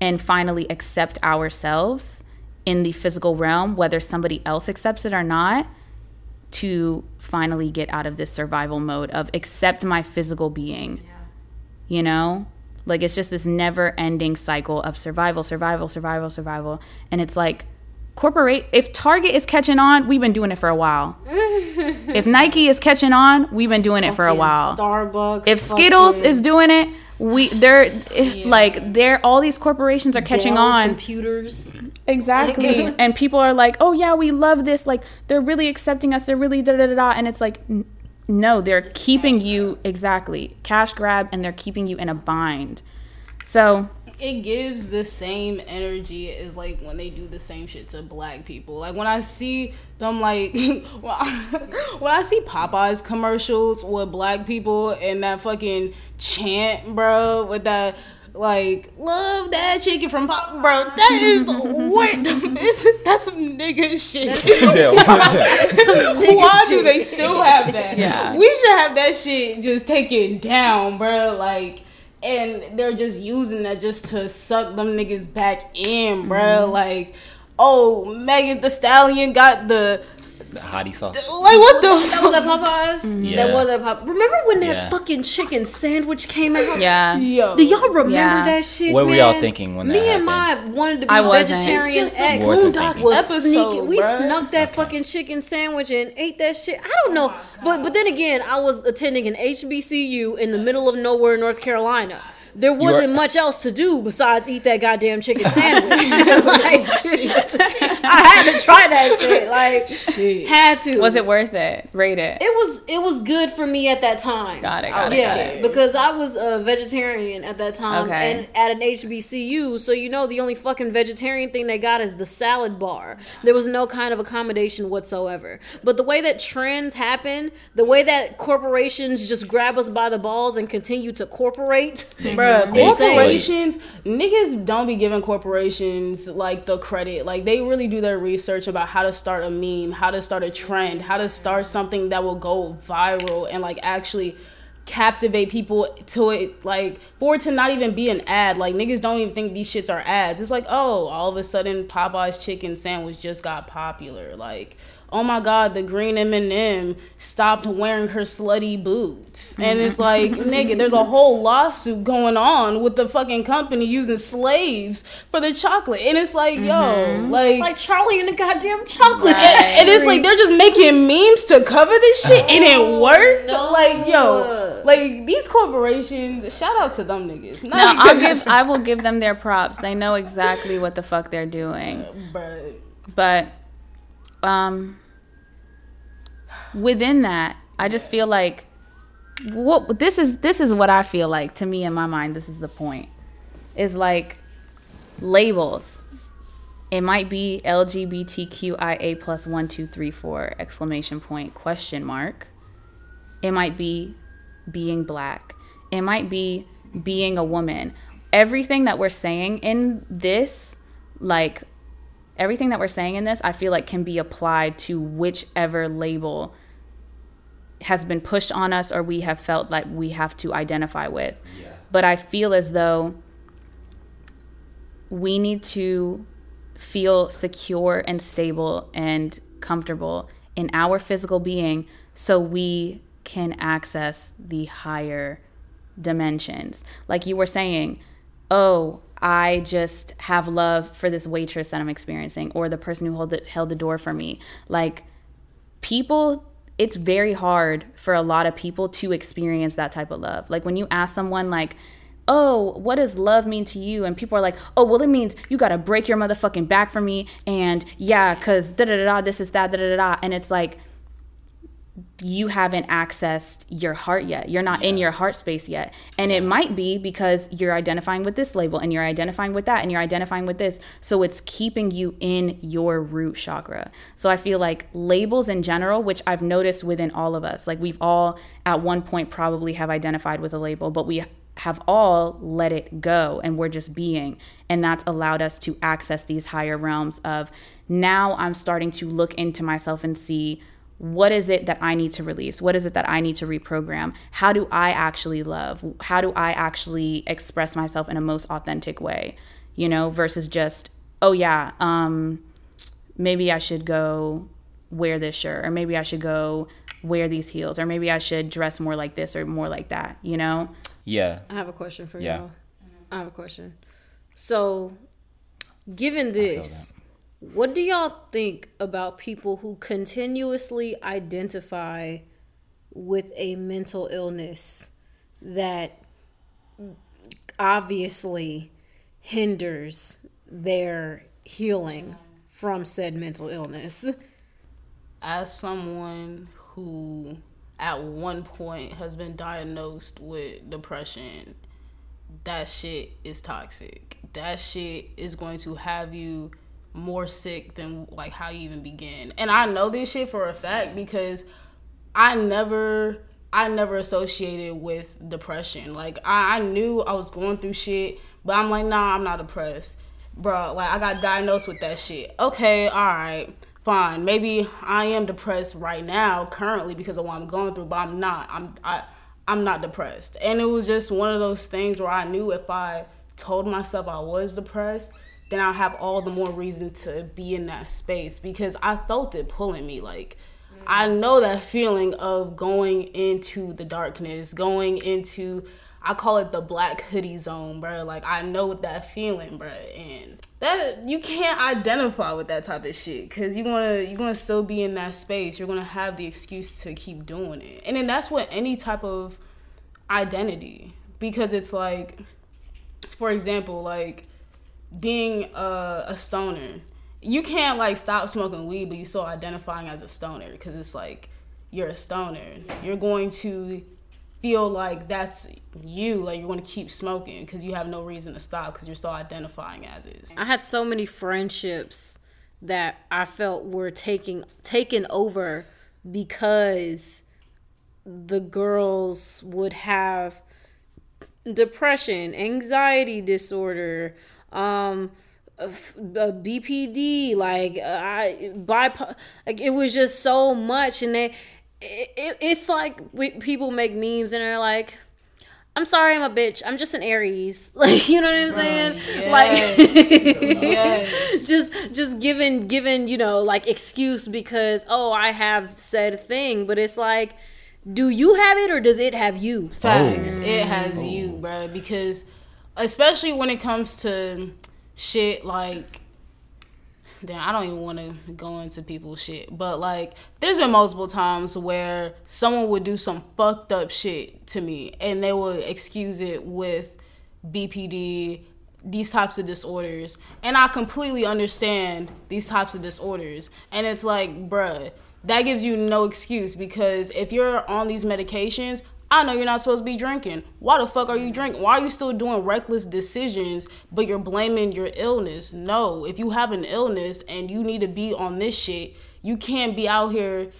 and finally accept ourselves in the physical realm, whether somebody else accepts it or not, to finally get out of this survival mode of accept my physical being. You know? Like it's just this never ending cycle of survival, survival, survival, survival. And it's like, corporate if target is catching on we've been doing it for a while. If nike is catching on we've been doing it for a while. Starbucks. if skittles is doing it we they're eh, like they're all these corporations are catching Dell on. computers. exactly. And people are like oh yeah we love this like they're really accepting us they're really da da da da and it's like no they're keeping you exactly cash grab and they're keeping you in a bind. So it gives the same energy as like when they do the same shit to black people. Like when I see them like when I, when I see Popeyes commercials with black people and that fucking chant, bro, with that like love that chicken from Pop, bro. That is what it's, that's some nigga shit. Why do they still have that? Yeah. we should have that shit just taken down, bro. Like and they're just using that just to suck them niggas back in, bro. Mm-hmm. Like, oh, Megan Thee Stallion got the The hottie sauce. like what the That was at Popeyes. Mm-hmm. Yeah. That was at Popeyes. Remember when that Yeah. fucking chicken sandwich came out? yeah yo. Do y'all remember Yeah. that shit? What were y'all thinking when Me that and my wanted to be I wasn't. vegetarian It's just the ex Boondocks was episode, sneaking. We bruh. snuck that Okay. fucking chicken sandwich and ate that shit. I don't know, oh but but then again, I was attending an HBCU in the middle of nowhere, in North Carolina. There wasn't much else to do besides eat that goddamn chicken sandwich. like, I had to try that shit. Like, Shit. had to. was it worth it rate it It was it was good for me at that time. Got it, got it, yeah, it. because I was a vegetarian at that time Okay. and at an HBCU. So you know the only fucking vegetarian thing they got is the salad bar. There was no kind of accommodation whatsoever. But the way that trends happen, the way that corporations just grab us by the balls and continue to corporate, Bruh, corporations, niggas don't be giving corporations like the credit. Like they really do their research about how to start a meme, how to start a trend, how to start something that will go viral and like actually captivate people to it like for it to not even be an ad. Like niggas don't even think these shits are ads. It's like oh all of a sudden popeye's chicken sandwich just got popular. Like oh my god the green m&m stopped wearing her slutty boots. And it's like nigga there's a whole lawsuit going on with the fucking company using slaves for the chocolate. And it's like yo like, like Charlie and the goddamn chocolate. and, and it's like they're just making memes to cover this shit and it worked? no. like yo like these corporations shout out to them niggas. No i'll give i will give them their props. They know exactly what the fuck they're doing. Bruh. but um within that i just feel like what this is this is what i feel like to me in my mind this is the point is like labels. It might be lgbtqia plus one two three four exclamation point question mark. It might be being black. It might be being a woman. Everything that we're saying in this like everything that we're saying in this, I feel like can be applied to whichever label has been pushed on us or we have felt like we have to identify with. Yeah. But I feel as though we need to feel secure and stable and comfortable in our physical being so we can access the higher dimensions. Like you were saying, oh, I just have love for this waitress that I'm experiencing or the person who held the, held the door for me. Like people it's very hard for a lot of people to experience that type of love. Like when you ask someone like oh, what does love mean to you? And people are like, oh, well, it means you got to break your motherfucking back for me. And yeah, because da da da, da, this is that, da da da. And it's like, you haven't accessed your heart yet. You're not yeah. in your heart space yet. And it might be because you're identifying with this label and you're identifying with that and you're identifying with this. So it's keeping you in your root chakra. So I feel like labels in general, which I've noticed within all of us, like we've all at one point probably have identified with a label, but we have all let it go and we're just being. And that's allowed us to access these higher realms of now I'm starting to look into myself and see what is it that I need to release? What is it that I need to reprogram? How do I actually love? How do I actually express myself in a most authentic way? You know, versus just, oh yeah, um, maybe I should go wear this shirt, or maybe I should go wear these heels, or maybe I should dress more like this or more like that, you know? Yeah. I have a question for yeah. y'all. I have a question. So, given this, what do y'all think about people who continuously identify with a mental illness that obviously hinders their healing from said mental illness? As someone who at one point has been diagnosed with depression, that shit is toxic. That shit is going to have you more sick than like how you even begin. And I know this shit for a fact because I never I never associated with depression. Like I, I knew I was going through shit, but I'm like, nah, I'm not depressed. Bro, like I got diagnosed with that shit. Okay, alright fine. Maybe I am depressed right now, currently, because of what I'm going through, but I'm not. I'm I I'm not depressed. And it was just one of those things where I knew if I told myself I was depressed, then I'll have all the more reason to be in that space because I felt it pulling me. Like I know that feeling of going into the darkness, going into I call it the black hoodie zone, bro. Like I know that feeling, bro, and that you can't identify with that type of shit because you're gonna you're gonna still be in that space. You're gonna have the excuse to keep doing it, and then that's what any type of identity because it's like, for example, like being a, a stoner. You can't like stop smoking weed, but you still identifying as a stoner because it's like you're a stoner. You're going to feel like that's you like you're going to keep smoking because you have no reason to stop because you're still identifying as is i had so many friendships that i felt were taking taken over because the girls would have depression anxiety disorder um uh, uh, BPD, like uh, I bipolar, like it was just so much, and they it, it, it's like we, people make memes and they're like, I'm sorry, I'm a bitch. I'm just an Aries. Like, you know what I'm saying? yes. Like, yes. just, just giving, giving, you know, like excuse because oh, I have said thing, but it's like, do you have it or does it have you? Facts. Oh. It has oh. you, bro. Because especially when it comes to shit like damn, I don't even want to go into people's shit, but like, there's been multiple times where someone would do some fucked up shit to me, and they would excuse it with BPD, these types of disorders, and I completely understand these types of disorders, and it's like, bruh, that gives you no excuse because if you're on these medications, I know you're not supposed to be drinking. Why the fuck are you drinking? Why are you still doing reckless decisions, but you're blaming your illness? No, if you have an illness and you need to be on this shit, you can't be out here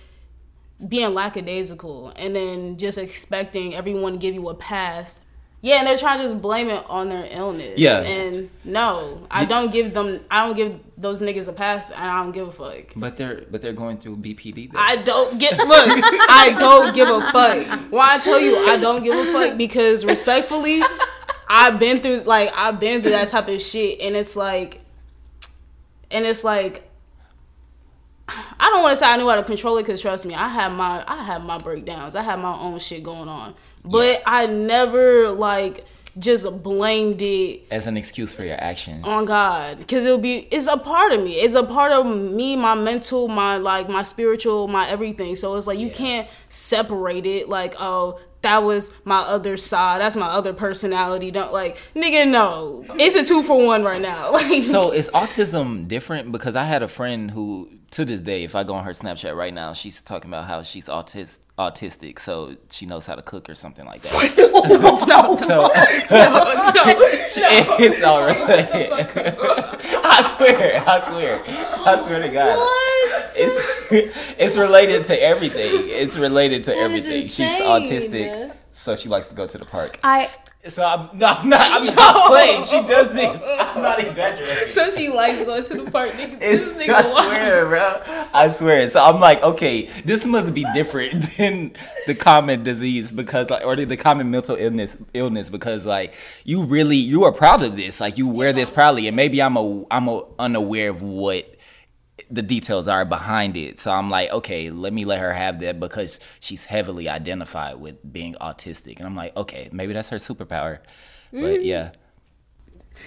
being lackadaisical and then just expecting everyone to give you a pass. Yeah, and they're trying to just blame it on their illness. Yeah. And no, I don't give them. I don't give those niggas a pass, and I don't give a fuck. But they're but they're going through BPD. Though. I don't get look. I don't give a fuck. Why I tell you I don't give a fuck because respectfully, I've been through like I've been through that type of shit, and it's like, and it's like. I don't want to say I knew how to control it because trust me, I have my I have my breakdowns. I have my own shit going on, but I never like just blamed it As an excuse for your actions. on God because it'll be it's a part of me. It's a part of me, my mental, my like my spiritual, my everything. So it's like you Yeah. can't separate it. Like oh, that was my other side. That's my other personality. Don't like nigga. No, it's a two for one right now. So is autism different? Because I had a friend who, to this day, if I go on her Snapchat right now, she's talking about how she's autis- autistic, so she knows how to cook or something like that. no, So it's all related. I swear, I swear, I swear to God. What? It's it's related to everything. It's related to That everything. She's autistic, so she likes to go to the park. I So I'm no, I'm not. I'm not playing. She does this. I'm not exaggerating. so she likes going to the park. Nigga, this nigga I wild. swear, bro. I swear. So I'm like, okay, this must be different than the common disease because, like, or the, the common mental illness, illness because, like, you really you are proud of this. Like, you wear this proudly, and maybe I'm a I'm a, unaware of what the details are behind it. So I'm like, okay, let me let her have that because she's heavily identified with being autistic, and I'm like, okay, maybe that's her superpower. But mm. yeah.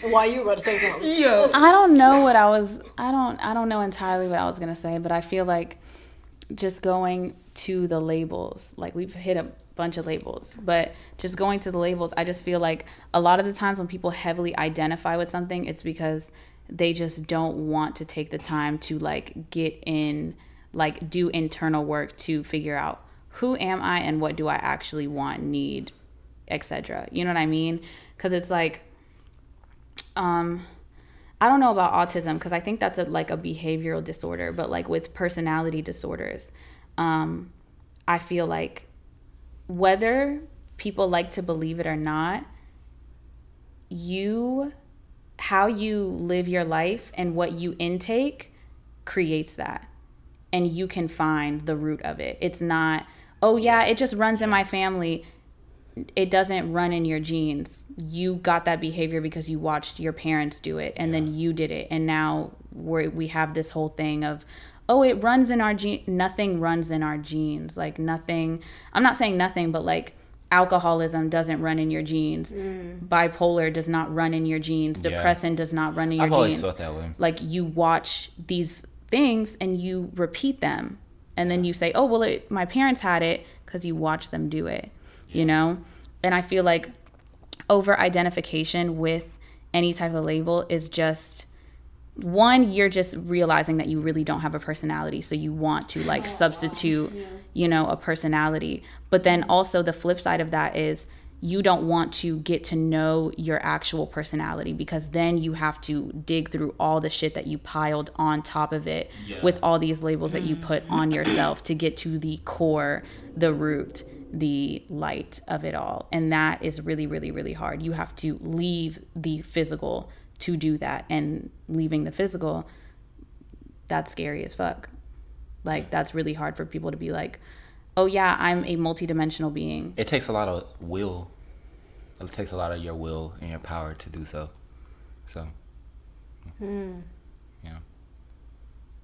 Why you about to say something? Yes. I don't know what I was I don't I don't know entirely what I was gonna say, but I feel like just going to the labels, like we've hit a bunch of labels, but just going to the labels, I just feel like a lot of the times when people heavily identify with something, it's because they just don't want to take the time to like get in like do internal work to figure out who am I and what do I actually want, need, etc. You know what I mean? Cuz it's like um I don't know about autism because I think that's a, like a behavioral disorder, but like with personality disorders, um, I feel like whether people like to believe it or not, you, how you live your life and what you intake creates that. And you can find the root of it. It's not, oh yeah, it just runs in my family it doesn't run in your genes. You got that behavior because you watched your parents do it and then you did it. And now we we have this whole thing of, oh, it runs in our gene. Nothing runs in our genes. Like nothing, I'm not saying nothing, but like alcoholism doesn't run in your genes. Mm. Bipolar does not run in your genes. Yeah. Depression does not run in your I've always genes felt that way. like you watch these things and you repeat them and then you say oh well it, my parents had it because you watch them do it you know and i feel like over identification with any type of label is just one you're just realizing that you really don't have a personality so you want to like substitute you know a personality. But then also the flip side of that is you don't want to get to know your actual personality because then you have to dig through all the shit that you piled on top of it with all these labels that you mm. put on yourself to get to the core the root the light of it all. And that is really really really hard. You have to leave the physical to do that and leaving the physical that's scary as fuck like that's really hard for people to be like oh yeah i'm a multidimensional being It takes a lot of will. It takes a lot of your will and your power to do so. So, yeah,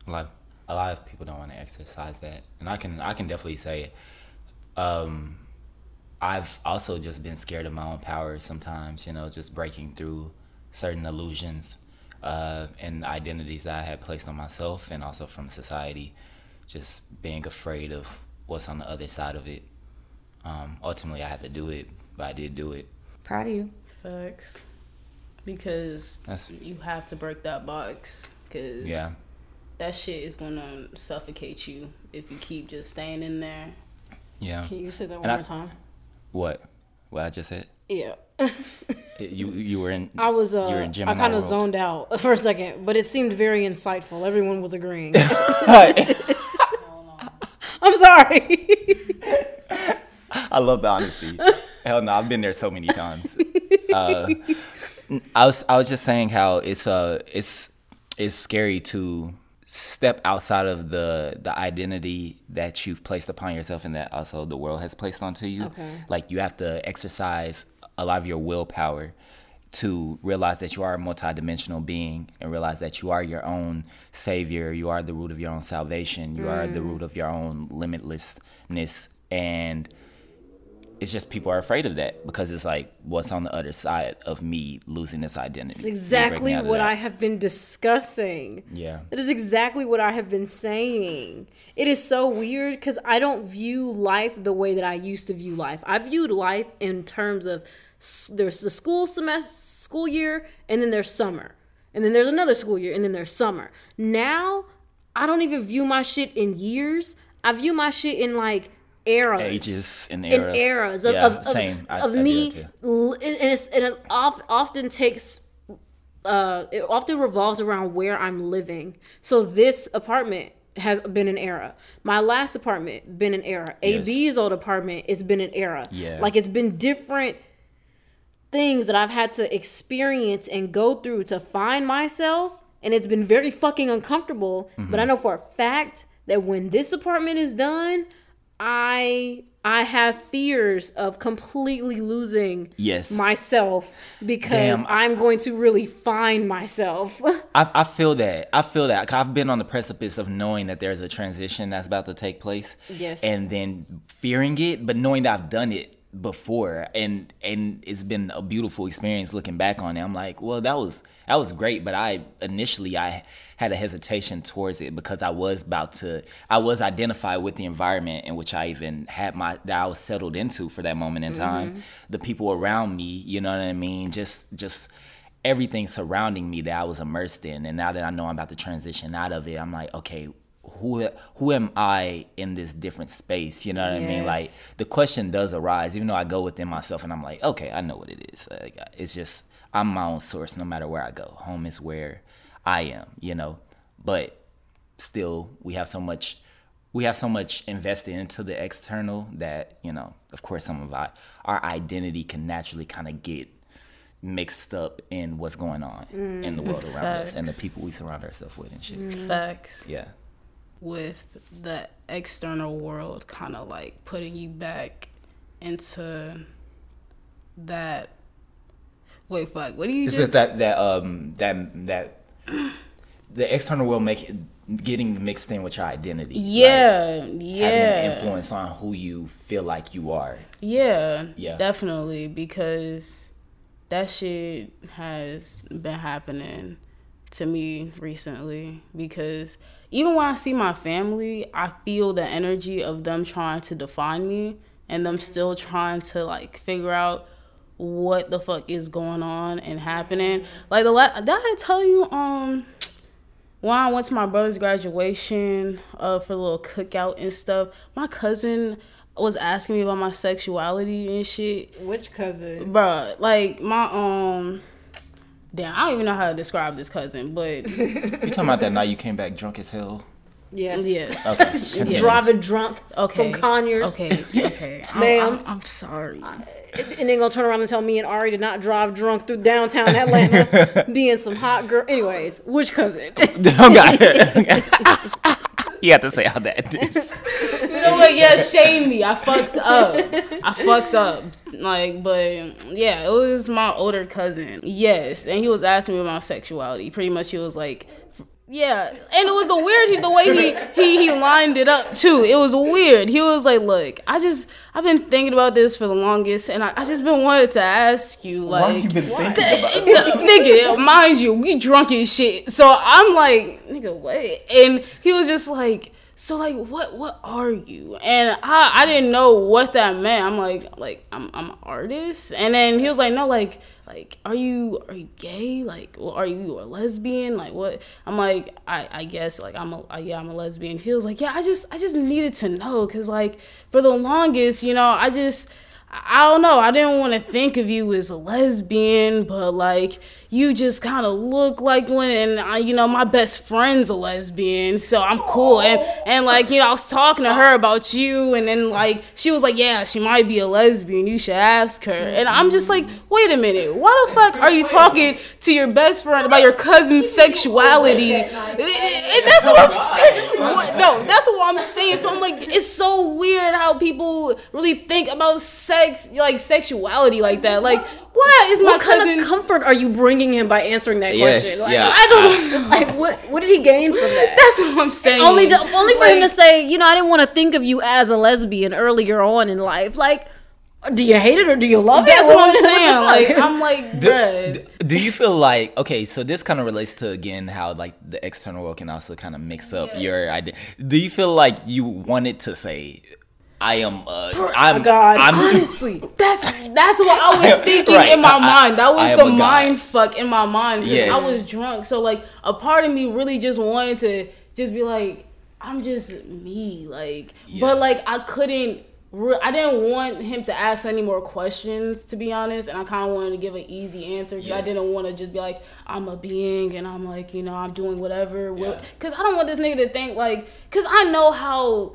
a lot, a lot of people don't want to exercise that, and I can, I can definitely say, um, I've also just been scared of my own power sometimes. You know, just breaking through certain illusions uh, and identities that I had placed on myself, and also from society. Just being afraid of what's on the other side of it. Um, ultimately, I had to do it, but I did do it. proud of you Facts. Because That's- you have to break that box. Because Yeah. that shit is going to suffocate you if you keep just staying in there. Yeah. Can you say that one And I- more time? What? What I just said? Yeah. You you were in. I was uh You were in I kind of zoned out for a second, but it seemed very insightful. Everyone was agreeing. I'm sorry. I love the honesty. Hell no, I've been there so many times. uh, I was I was just saying how it's uh it's it's scary to step outside of the the identity that you've placed upon yourself and that also the world has placed onto you. Okay. Like you have to exercise a lot of your willpower to realize that you are a multidimensional being and realize that you are your own savior, you are the root of your own salvation, you are the mm. root of your own limitlessness and it's just people are afraid of that because it's like what's on the other side of me losing this identity. It's exactly Breaking out of what. I have been discussing. Yeah. That is exactly what I have been saying. It is so weird because I don't view life the way that I used to view life. I viewed life in terms of there's the school semester, school year, and then there's summer, and then there's another school year, and then there's summer. Now, I don't even view my shit in years. I view my shit in like eras, Ages and in eras. eras of Yeah, of, of. I- of I me, that too. l- and it's and it often takes uh, it often revolves around where I'm living. So this apartment has been an era. My last apartment been an era. Yes. AB's old apartment it's been an era. Yeah. Like it's been different things that I've had to experience and go through to find myself and it's been very fucking uncomfortable, but I know for a fact that when this apartment is done, I I have fears of completely losing Yes. myself because Damn. I'm going to really find myself. I, I feel that. I feel that I've been on the precipice of knowing that there's a transition that's about to take place. Yes. And then fearing it, but knowing that I've done it before and and it's been a beautiful experience looking back on it. I'm like, well, that was that was great, but I initially I had a hesitation towards it because I was about to I was identified with the environment in which I even had my that I was settled into for that moment in time. Mm-hmm. The people around me, you know what I mean? Just just everything surrounding me that I was immersed in. And now that I know I'm about to transition out of it, I'm like, okay, who who am I in this different space? You know what I mean? Like the question does arise, even though I go within myself and I'm like, okay, I know what it is. Like, it's just I'm my own source, no matter where I go. Home is where I am, you know. But still, we have so much. We have so much invested into the external that you know. Of course, some of our our identity can naturally kind of get mixed up in what's going on in the world around us and the people we surround ourselves with and shit. Facts. Yeah. With the external world kind of like putting you back into that wait fuck what do you It's just just that that um that that the external world make it, getting mixed in with your identity. like, yeah having an yeah influence on who you feel like you are. yeah Yeah. definitely because that shit has been happening to me recently because even when I see my family, I feel the energy of them trying to define me and them still trying to like figure out what the fuck is going on and happening. Like the la- did I tell you um when I went to my brother's graduation uh, for a little cookout and stuff, my cousin was asking me about my sexuality and shit. Which cousin? Bruh, like my um damn, I don't even know how to describe this cousin, but You talking about that night you came back drunk as hell? Yes. yes. Okay. continue. Driving drunk Okay. from Conyers. Okay, okay. I'm, Ma'am. I'm, I'm sorry. And then gonna turn around and tell me and Ari did not drive drunk through downtown Atlanta, being some hot girl. Anyways, which cousin? Oh, okay. You have to say how that is. You know what? Yeah, shame me. I fucked up. I fucked up. Like, but yeah, it was my older cousin. Yes, and he was asking me about sexuality. Pretty much, he was like, yeah, and it was the weird the way he he he lined it up too. It was weird. He was like, look, I just I've been thinking about this for the longest, and I, I just been wanted to ask you, like, Why have you been thinking about it? nigga, mind you, we drunk as shit. So I'm like, nigga, what? And he was just like, so like, what? What are you? And I, I didn't know what that meant. I'm like, like I'm, I'm an artist. And then he was like, no, like, like, are you, are you gay? Like, or are you a lesbian? Like, what? I'm like, I, I guess, like, I'm a, I, yeah, I'm a lesbian. He was like, yeah, I just, I just needed to know, cause like, for the longest, you know, I just. I don't know. I didn't want to think of you as a lesbian, but like you just kind of look like one. And I, you know, my best friend's a lesbian, so I'm cool. And and like you know, I was talking to her about you, and then like she was like, yeah, she might be a lesbian. You should ask her. And I'm just like, wait a minute, why the fuck are you talking to your best friend about your cousin's sexuality? And that's what I'm saying. No, that's what I'm saying. So I'm like, it's so weird how people really think about sex, like sexuality, like that. Like, why is my What cousin? kind of comfort are you bringing him by answering that Yes, question? Like, yeah. I don't uh, like what what did he gain from that? that's what I'm saying. only to, only for him to say, you know, I didn't want to think of you as a lesbian earlier on in life. Like, do you hate it or do you love That's it? That's what I'm saying. Like, I'm like, Do, do- do you feel like okay? So this kind of relates to again how like the external world can also kind of mix up your idea. Do you feel like you wanted to say, "I am"? Uh, I'm. God, I'm, honestly, That's that's what I was thinking Right, in my I- mind. That was the god. mind fuck in my mind because Yes. I was drunk. So like a part of me really just wanted to just be like, I'm just me, like. But like I couldn't. I didn't want him to ask any more questions, to be honest, and I kind of wanted to give an easy answer. 'cause I Yes. didn't want to just be like, I'm a being and I'm like, you know, I'm doing whatever. Yeah. Because I don't want this nigga to think like, because I know how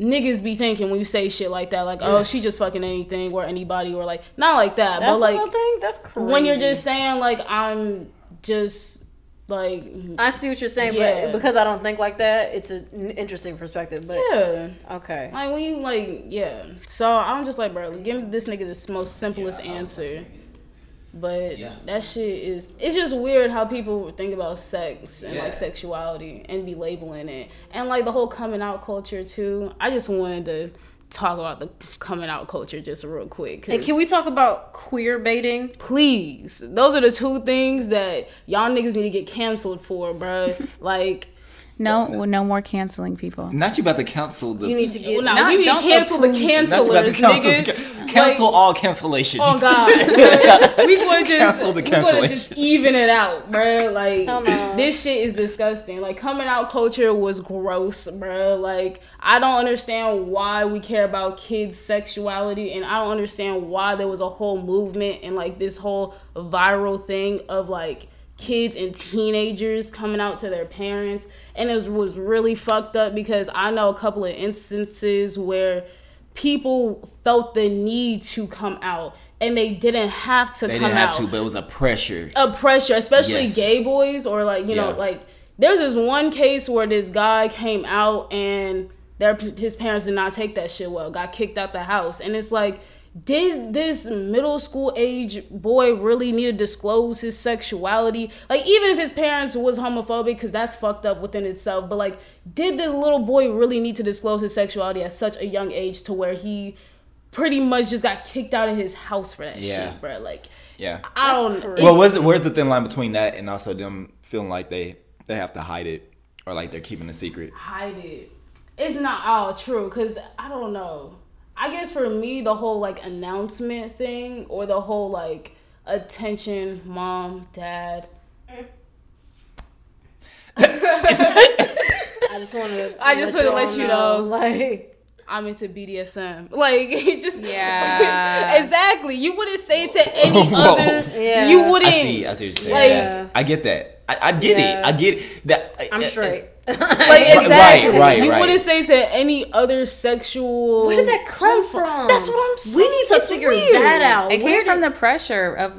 niggas be thinking when you say shit like that, like, oh, she just fucking anything or anybody, or like, not like that, that's but like, what I think. That's crazy. when you're just saying, like, I'm just, like, I see what you're saying, Yeah. but because I don't think like that, it's an interesting perspective. But yeah. okay, Like, when you, like, yeah. So I'm just like, bro, give this nigga the most simplest answer. But Yeah. that shit is, it's just weird how people think about sex and Yeah. like sexuality and be labeling it. And like the whole coming out culture too. I just wanted to talk about the coming out culture just real quick. and can we talk about queer baiting? please those are the two things that y'all niggas need to get canceled for bruh. like No, no more canceling people. Not you about to cancel the. You need to get. well, nah, Not- we need to don't cancel the approve- about to cancelers cancel, nigga cancel Like, all cancellations. oh god we going to just Cancel the we going to just even it out bro. like this shit is disgusting like coming out culture was gross bro. like i don't understand why we care about kids sexuality and i don't understand why there was a whole movement and like this whole viral thing of like kids and teenagers coming out to their parents and it was, was really fucked up because i know a couple of instances where people felt the need to come out and they didn't have to They come didn't have out to, but it was a pressure. a pressure, especially Yes. gay boys or like you know like there's this one case where this guy came out and their his parents did not take that shit well, got kicked out the house, and it's like. Did this middle school age boy really need to disclose his sexuality? Like, even if his parents was homophobic, because that's fucked up within itself. But like, did this little boy really need to disclose his sexuality at such a young age to where he pretty much just got kicked out of his house for that Yeah. shit, bro? Like, Yeah. I don't. crazy. Well, where's, where's the thin line between that and also them feeling like they they have to hide it or like they're keeping a secret? hide it. It's not all true because I don't know. I guess for me, the whole like announcement thing or the whole like attention, mom, dad. I just want to. I just wanna let y'all you know. like. I'm into BDSM. Like it just Yeah. exactly. You wouldn't say it to any Whoa. other. Yeah. You wouldn't. see. I see what you're saying. Like- Yeah. I get that. I, I get Yeah. it. I get it. That I'm it's- straight. Like exactly. right, you right. wouldn't say to any other sexual. Where did that come from? That's what I'm saying. We need to It's figure weird. that out. It Where came from the pressure of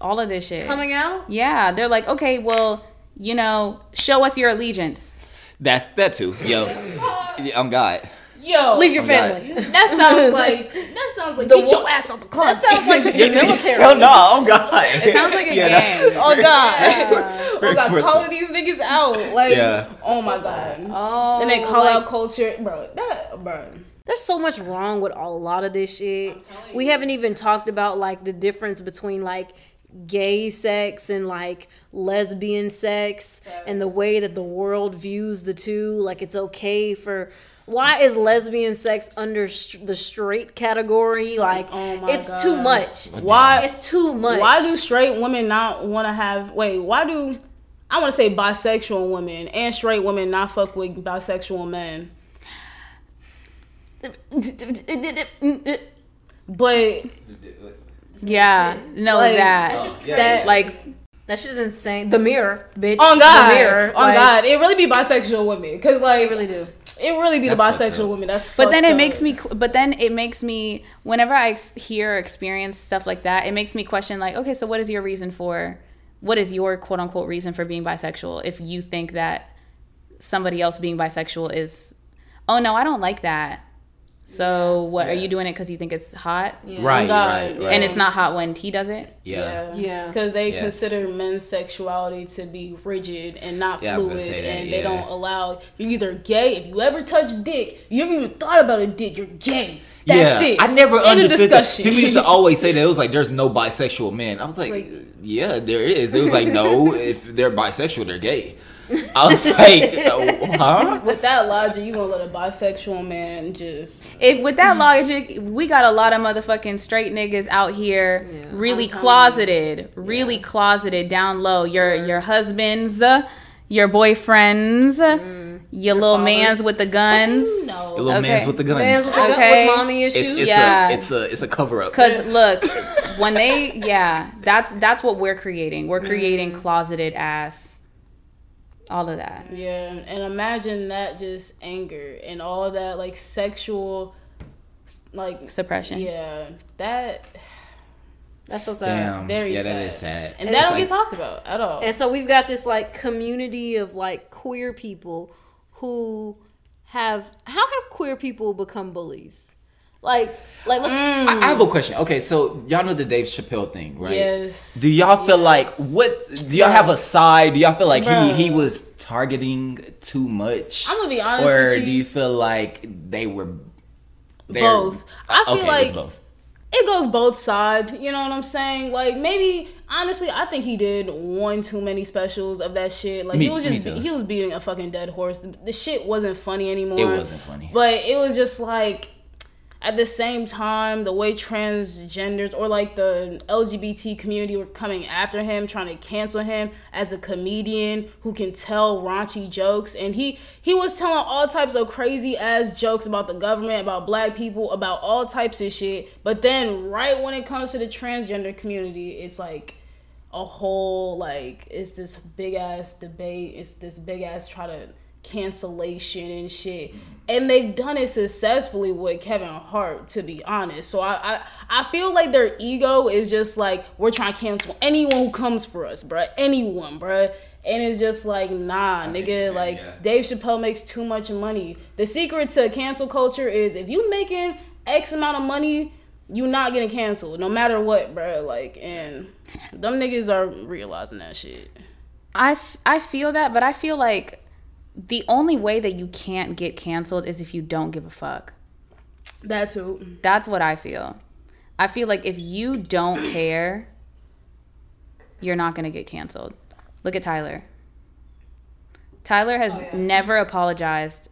all of this shit. coming out. Yeah, they're like, okay, well, you know, show us your allegiance. That's that too. Yo, I'm God. Yo, Leave your Oh, God. family. That sounds like that sounds like The get your ass out the clock. That sounds like the military. Hell no, I'm God. It sounds like a Yeah, that- oh, game. Oh god, oh god, First- calling these niggas out. Like, Yeah. oh my god. Oh, Then they call like, out culture, bro. That, bro. There's so much wrong with a lot of this shit. We haven't even talked about like the difference between like gay sex and like lesbian sex and the way that the world views the two. Like it's okay for why is lesbian sex under st- the straight category? Like Oh my it's too much. Why? It's too much. Why do straight women not want to have? Wait, why do? I want to say bisexual women and straight women not fuck with bisexual men. but Yeah, no, Like, that that like That's just insane. The mirror, bitch. on God, The mirror. on like, God, it really be bisexual women because like They really do. It really be the That's bisexual up. women. That's but then it up. makes me but then it makes me whenever i hear or experience stuff like that it makes me question like okay so what is your reason for what is your quote unquote reason for being bisexual if you think that somebody else being bisexual is oh no i don't like that so what are you doing it because you think it's hot Right, oh God, right, right. and it's not hot when he does it yeah. Yeah. because they Yeah. consider men's sexuality to be rigid and not Yeah, I was gonna fluid, say that, and they don't allow you're either gay. If you ever touch dick, you ever even thought about a dick, you're gay. That's yeah, it. I never End of understood that. People used to always say that it was like there's no bisexual men. I was like, Like- yeah, there is. It was like no, if they're bisexual, they're gay. I was like, oh, huh? With that logic, you gonna let a bisexual man just if with that mm. logic we got a lot of motherfucking straight niggas out here Yeah. really I'm telling closeted really closeted down low your your husbands your boyfriends mm. oh, your little mans with the guns The no. little Okay. man's with the guns. Man's with, the gun- Okay. with mommy issues. it's it's Yeah. a it's a it's a cover up. Cause look, when they yeah, that's that's what we're creating. We're creating mm. closeted ass. All of that. Yeah, and imagine that just anger and all of that like sexual, like Suppression. yeah, that That's so sad. Damn. very yeah, sad. that is sad. and And that it's don't like- get talked about at all. And so we've got this like community of like queer people who have how have queer people become bullies? Like like let's mm. I, I have a question. Okay, so y'all know the Dave Chappelle thing, right? Yes. Do y'all feel like what? Do y'all have a side? Do y'all feel like Bruh. he he was targeting too much? I'm gonna be honest Or with you. do you feel like they were Both. I feel okay, like both. it goes both sides. You know what I'm saying? Like maybe honestly, I think he did one too many specials of that shit. Like Me- he was just too. he was beating a fucking dead horse. The, the shit wasn't funny anymore. It wasn't funny. But it was just like at the same time the way transgenders or like the LGBT community were coming after him trying to cancel him as a comedian who can tell raunchy jokes. And he he was telling all types of crazy ass jokes about the government about black people about all types of shit. But then right when it comes to the transgender community it's like a whole like it's this big ass debate. It's this big ass try to cancellation and shit. And they've done it successfully with kevin hart to be honest. So i i, I feel like their ego is just like we're trying to cancel anyone who comes for us bruh. Anyone bruh. And it's just like nah see nigga saying, like yeah. dave chappelle makes too much money. The secret to cancel culture is if you making x amount of money you not getting canceled no matter what bruh like and them niggas are realizing that shit. I, f- I feel that, but I feel like the only way that you can't get canceled is if you don't give a fuck. that's who That's what I feel. I feel like if you don't care, you're not going to get canceled. Look at Tyler. Tyler has oh, never apologized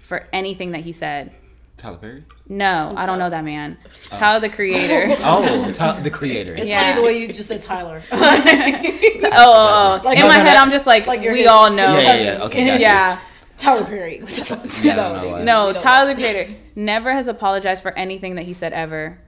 for anything that he said. Tyler Perry. No, I don't know that man. Oh. Tyler, the creator. Oh, Ty- the creator. it's Yeah. funny the way you just said Tyler. oh, oh, oh. oh. Like- in my Like head, I'm just like, like you're we his- all know. yeah, yeah, yeah. Okay, gotcha. Yeah. Tyler Perry. Yeah, I don't know. No, We don't Tyler the Creator never has apologized for anything that he said ever.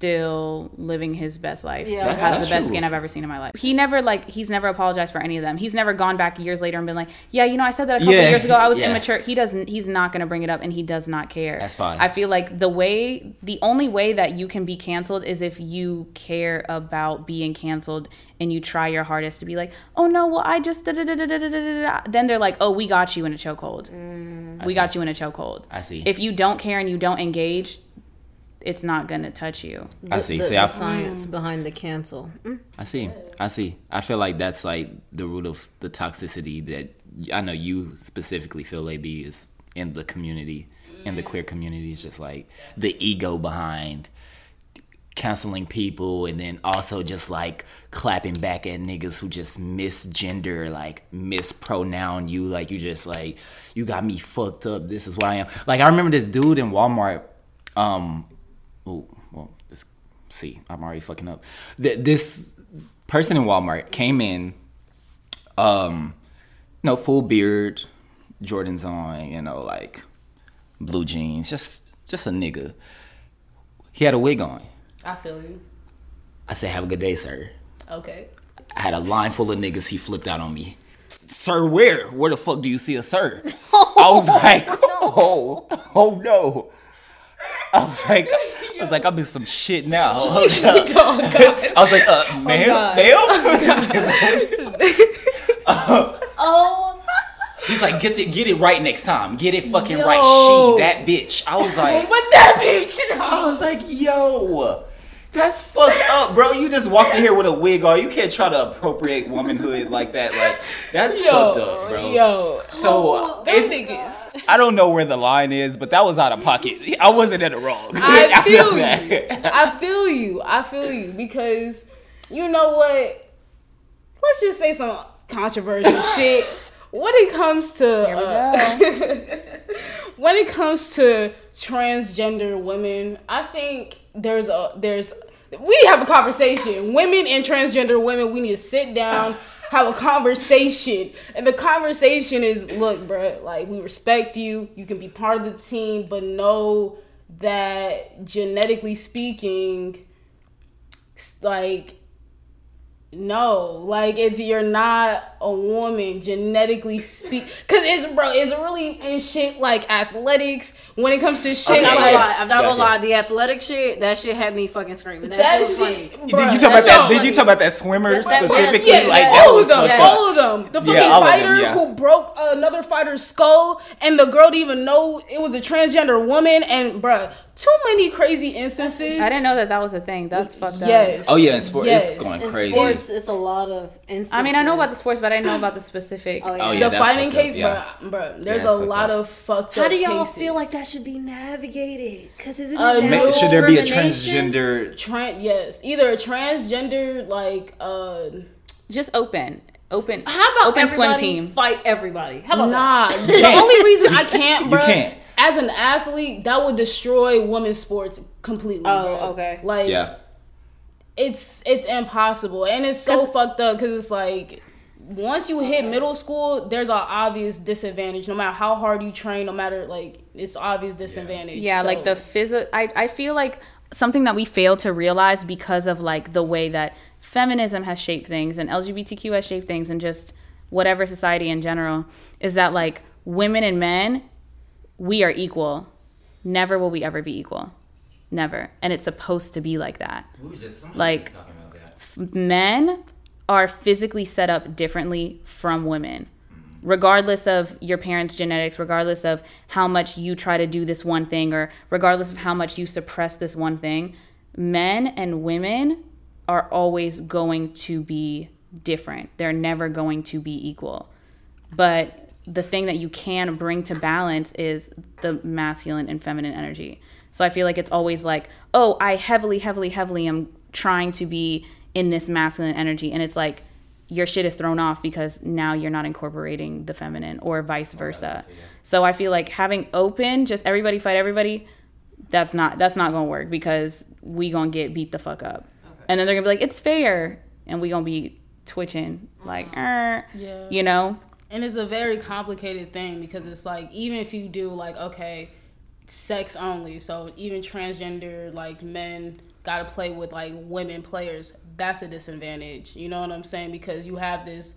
Still living his best life. Yeah. Like, That's- has that's the best true. skin I've ever seen in my life. He never like he's never apologized for any of them. He's never gone back years later and been like, yeah, you know, I said that a couple Yeah, years ago. I was yeah. immature. He doesn't. He's not gonna bring it up, and he does not care. That's fine. I feel like the way, the only way that you can be canceled is if you care about being canceled and you try your hardest to be like, oh no, well I just da da da da da da da. da." Then they're like, oh, we got you in a chokehold. Mm. we got you in a chokehold. I see. If you don't care and you don't engage, it's not gonna touch you. I see. The, See, the I, science behind the cancel. I see. I see. I feel like that's like the root of the toxicity that I know you specifically feel AB is in the community, in the queer community. Is just like the ego behind canceling people and then also just like clapping back at niggas who just misgender like mispronoun you like you just like you got me fucked up this is what i am like i remember this dude in walmart um oh well this see i'm already fucking up Th- this person in walmart came in um no full beard jordans on you know like blue jeans just just a nigga He had a wig on. I feel you. I said, "Have a good day, sir." Okay. I had a line full of niggas. He flipped out on me. Sir, where? Where the fuck do you see a sir? I was like, oh, oh no. I was like, I was like, I'm in some shit now. Hold up. I was like, uh, ma'am, ma'am. Oh. He's like, get it, get it right next time. Get it fucking Yo. right. She, that bitch. I was like, But that bitch. I was like, yo, that's fucked up, bro. You just walked in here with a wig on. You can't try to appropriate womanhood like that. Like, that's fucked up, bro. Yo. So uh, Them it's. I don't know where the line is, but that was out of pocket. I wasn't in the wrong. I feel that. you. I feel you. I feel you because you know what? Let's just say some controversial shit. When it comes to uh, when it comes to transgender women, I think there's a there's we need to have a conversation. Women and transgender women, we need to sit down, have a conversation. And the conversation is, look, bruh, like we respect you. You can be part of the team, but know that genetically speaking, like no, like it's you're not a woman genetically speak, cause it's bro, it's really in shit like athletics when it comes to shit I'm not gonna like lie. I'm not gonna lie. The athletic shit, that shit had me fucking screaming. That, that shit was funny. shit. Did you talk about that? was Did you talk about that swimmer That- that- specifically? yes, like yes, that all was of them, fucked all of them. The fucking Yeah, all of them, fighter yeah. who broke another fighter's skull, and the girl didn't even know it was a transgender woman. And bruh, too many crazy instances. I didn't know that that was a thing. That's fucked up. Yes. Oh yeah, in sport, Yes. it's going In crazy. sports, it's a lot of instances. I mean, I know about the sports, but I didn't know about the specific. Oh, yeah. Oh, yeah, the fighting fucked up, case, yeah. bruh, bruh. There's Yeah, a lot up. of fucked How up do y'all cases. feel like that should be navigated? Because isn't it Uh, now no. Should there be a transgender? Tran- yes, either a transgender like uh Just open, open. How about open swim everybody team? fight everybody? How about Nah, that? the only reason I can't, bro, You can't. As an athlete, that would destroy women's sports completely. Oh, bro. okay. Like, Yeah. it's it's impossible, and it's so fucked up because it's like once you hit middle school, there's an obvious disadvantage. No matter how hard you train, no matter like it's obvious disadvantage. Yeah, like So- the physical. I I feel like something that we fail to realize because of like the way that feminism has shaped things and LGBTQ has shaped things and just whatever society in general is that like women and men we are equal. Never will we ever be equal. Never. And it's supposed to be like that. Like men are physically set up differently from women regardless of your parents genetics regardless of how much you try to do this one thing or regardless of how much you suppress this one thing men and women are always going to be different they're never going to be equal but the thing that you can bring to balance is the masculine and feminine energy. So I feel like it's always like, oh, I heavily, heavily, heavily am trying to be in this masculine energy. And it's like your shit is thrown off because now you're not incorporating the feminine or vice versa. So I feel like having open, just everybody fight everybody, that's not that's not gonna work because we gonna get beat the fuck up. And then they're gonna be like, it's fair. And we gonna be twitching like, er, Yeah. you know? And it's a very complicated thing because it's like even if you do like okay, sex only, so even transgender like men got to play with like women players, that's a disadvantage. You know what I'm saying? Because you have this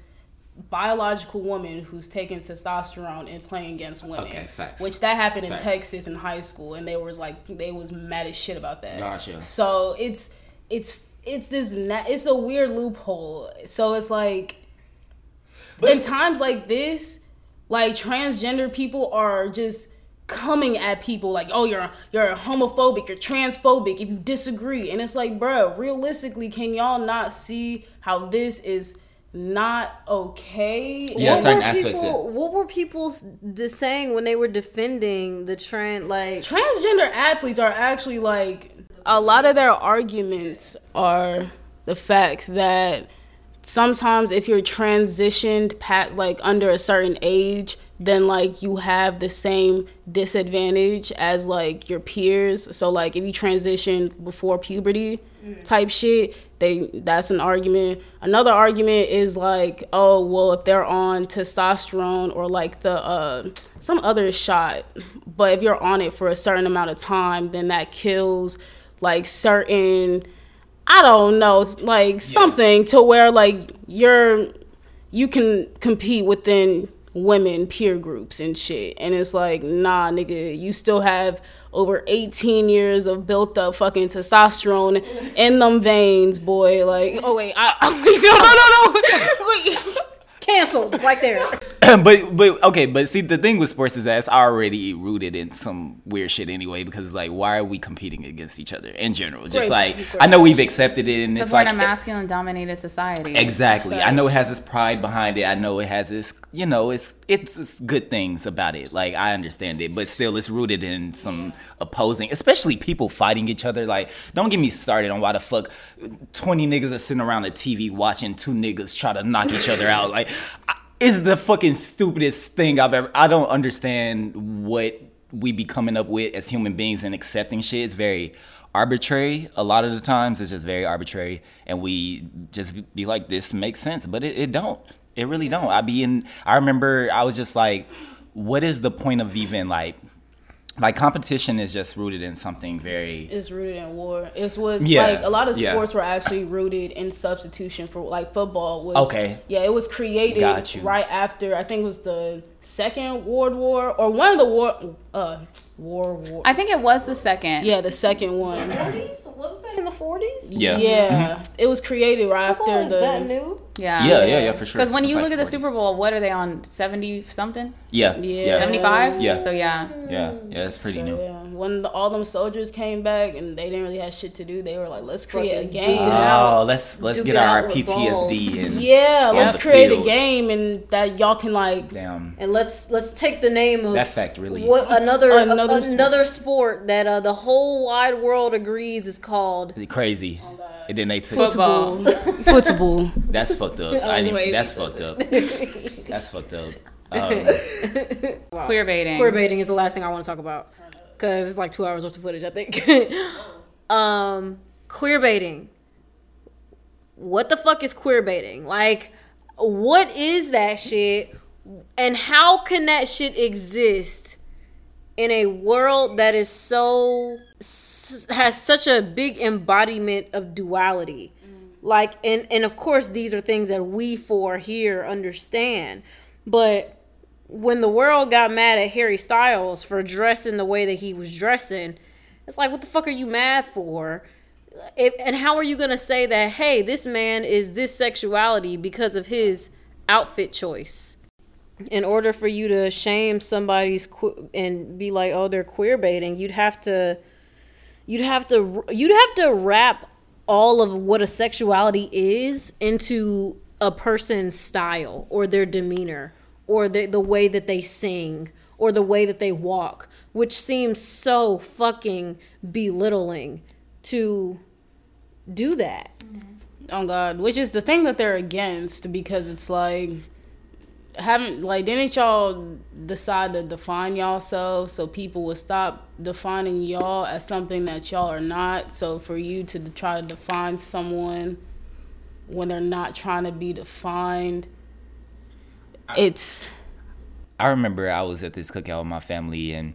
biological woman who's taking testosterone and playing against women. Okay, facts. Which that happened in Facts. Texas in high school and they was like they was mad as shit about that. Gotcha. So it's it's it's this na- it's a weird loophole. So it's like in times like this, like transgender people are just coming at people like, oh, you're you're homophobic, you're transphobic if you disagree, and it's like, bro, realistically, can y'all not see how this is not okay? Yeah, what certain were aspects People, what were people de- saying when they were defending the trend? Like, transgender athletes are actually like a lot of their arguments are the fact that sometimes if you're transitioned past like under a certain age then like you have the same disadvantage as like your peers. So like if you transition before puberty type shit they that's an argument. Another argument is like oh well if they're on testosterone or like the uh some other shot but if you're on it for a certain amount of time then that kills like certain I don't know, like something to where like you're you can compete within women peer groups and shit. And it's like, nah, nigga, you still have over 18 years of built up fucking testosterone in them veins, boy. Like, oh wait, I, no, no, no, no, wait. Canceled right there. but but okay, but see the thing with sports is that it's already rooted in some weird shit anyway. Because it's like, why are we competing against each other in general? Just Great, like. I know we've accepted it, and it's we're like in a eh, masculine dominated society. Exactly. I know it has its pride behind it. I know it has its, you know, it's, it's it's good things about it. Like I understand it, but still, it's rooted in some opposing, especially people fighting each other. Like, don't get me started on why the fuck twenty niggas are sitting around the TV watching two niggas try to knock each other out. Like, I- it's the fucking stupidest thing I've ever. I don't understand what we be coming up with as human beings and accepting shit. It's very arbitrary. A lot of the times, it's just very arbitrary, and we just be like, "This makes sense," but it, it don't. It really don't. I be in. I remember I was just like, "What is the point of even like?" Like competition is just rooted in something very It's rooted in war. It was Yeah, like a lot of yeah. sports were actually rooted in substitution for like football was Okay. Yeah, it was created Got you. right after I think it was the second World War or one of the war uh war war. I think it was the second. yeah, the second one. 40s? Wasn't that in the 40s? yeah Yeah, it was created right Football after is the. that new? Yeah. yeah yeah yeah for sure. Because when It's you like look at the 40s. Super Bowl, what are they on? 70 something? yeah Yeah. yeah 75? Yeah. So yeah. yeah yeah it's pretty new. Yeah, when the, all them soldiers came back and they didn't really have shit to do, they were like, "Let's create a game." duke it out. Oh, let's let's Duke get our PTSD balls. and Yeah, let's create field. a game and that y'all can like damn And let's let's take the name of that fact really. what another Another another, sport. sport that uh, the whole wide world agrees is called. crazy. and then they took Football. football. That's fucked up. I didn't, wait. that's fucked up. That's fucked up. Um, Queer baiting. Queer baiting is the last thing I want to talk about because it's like two hours worth of footage, I think. um, queer baiting. What the fuck is queer baiting? Like, what is that shit? And how can that shit exist in a world that is so has such a big embodiment of duality? Mm. Like, and and of course, these are things that we four here understand, but when the world got mad at Harry Styles for dressing the way that he was dressing, it's like, what the fuck are you mad for? If, and how are you gonna say that? Hey, this man is this sexuality because of his outfit choice. In order for you to shame somebody's que- and be like, oh, they're queer baiting, you'd have to, you'd have to, you'd have to wrap all of what a sexuality is into a person's style or their demeanor or the, the way that they sing or the way that they walk, which seems so fucking belittling to do that. Oh God, which is the thing that they're against because it's like haven't like didn't y'all decide to define y'all so people would stop defining y'all as something that y'all are not. So for you to try to define someone when they're not trying to be defined, it's I remember I was at this cookout with my family, and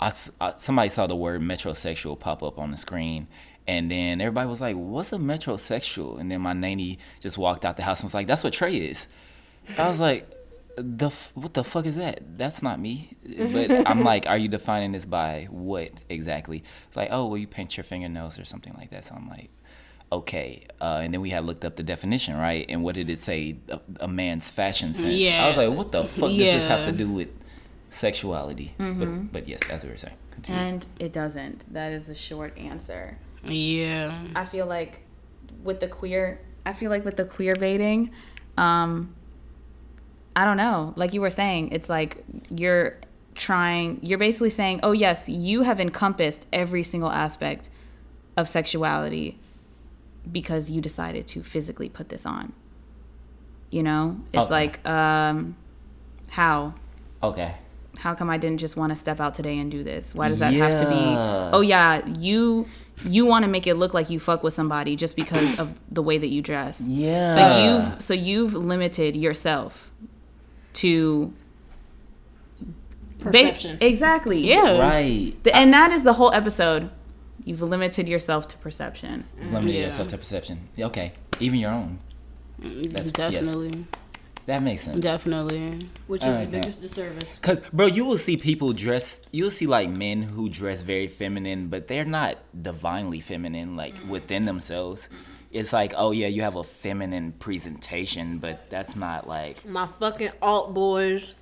I somebody saw the word metrosexual pop up on the screen, and then everybody was like, "What's a metrosexual?" And then my nanny just walked out the house and was like, "That's what Trey is." I was like, "The f- what the fuck is that? That's not me." But I'm like, "Are you defining this by what exactly?" It's like, "Oh, well, you paint your fingernails or something like that." So I'm like. Okay, uh, and then we had looked up the definition, right? And what did it say? A, a man's fashion sense. Yeah. I was like, what the fuck does this have to do with sexuality? But but yes, as we were saying, continue. Mm-hmm. And it doesn't. That is the short answer. yeah. I feel like with the queer, I feel like with the queer baiting, um, I don't know. Like you were saying, it's like you're trying, you're basically saying, oh, yes, you have encompassed every single aspect of sexuality because you decided to physically put this on. You know? It's Okay. like, um, how? okay, how come I didn't just want to step out today and do this? Why does that have to be? Oh yeah, you you want to make it look like you fuck with somebody just because of the way that you dress. yeah. So you've so you've limited yourself to ba- Perception. exactly. Yeah. right. The- and that is the whole episode. You've limited yourself to perception. Limited Yeah. yourself to perception. Okay, even your own. Mm, That's- yes. definitely, That makes sense. definitely. Which is like the that. biggest disservice. Cause, bro, you will see people dress. You'll see like men who dress very feminine, but they're not divinely feminine, like mm-hmm. within themselves. It's like, oh yeah, you have a feminine presentation, but that's not like My fucking alt boys.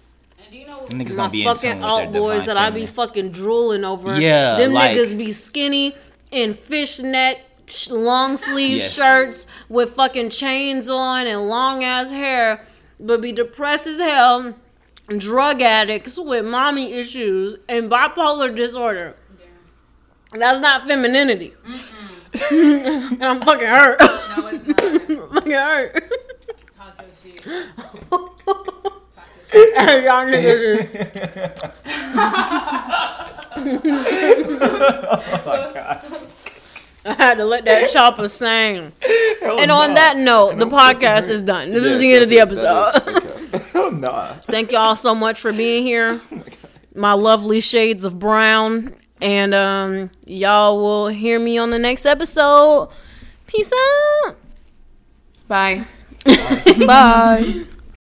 them niggas My don't be in fucking alt boys divine that I be fucking drooling over. Yeah, Them like- niggas be skinny in fishnet sh- long sleeve Yes. shirts with fucking chains on and long ass hair, but be depressed as hell. Drug addicts with mommy issues and bipolar disorder. That's not femininity. And I'm fucking hurt. No, it's not. I'm fucking hurt. Hey, y'all niggas is- I had to let that chopper sing. and on that note, the podcast is done. This is the end of the episode. Hell nah. Thank y'all so much for being here. My lovely shades of brown. And um, y'all will hear me on the next episode. Peace out. Bye. Bye.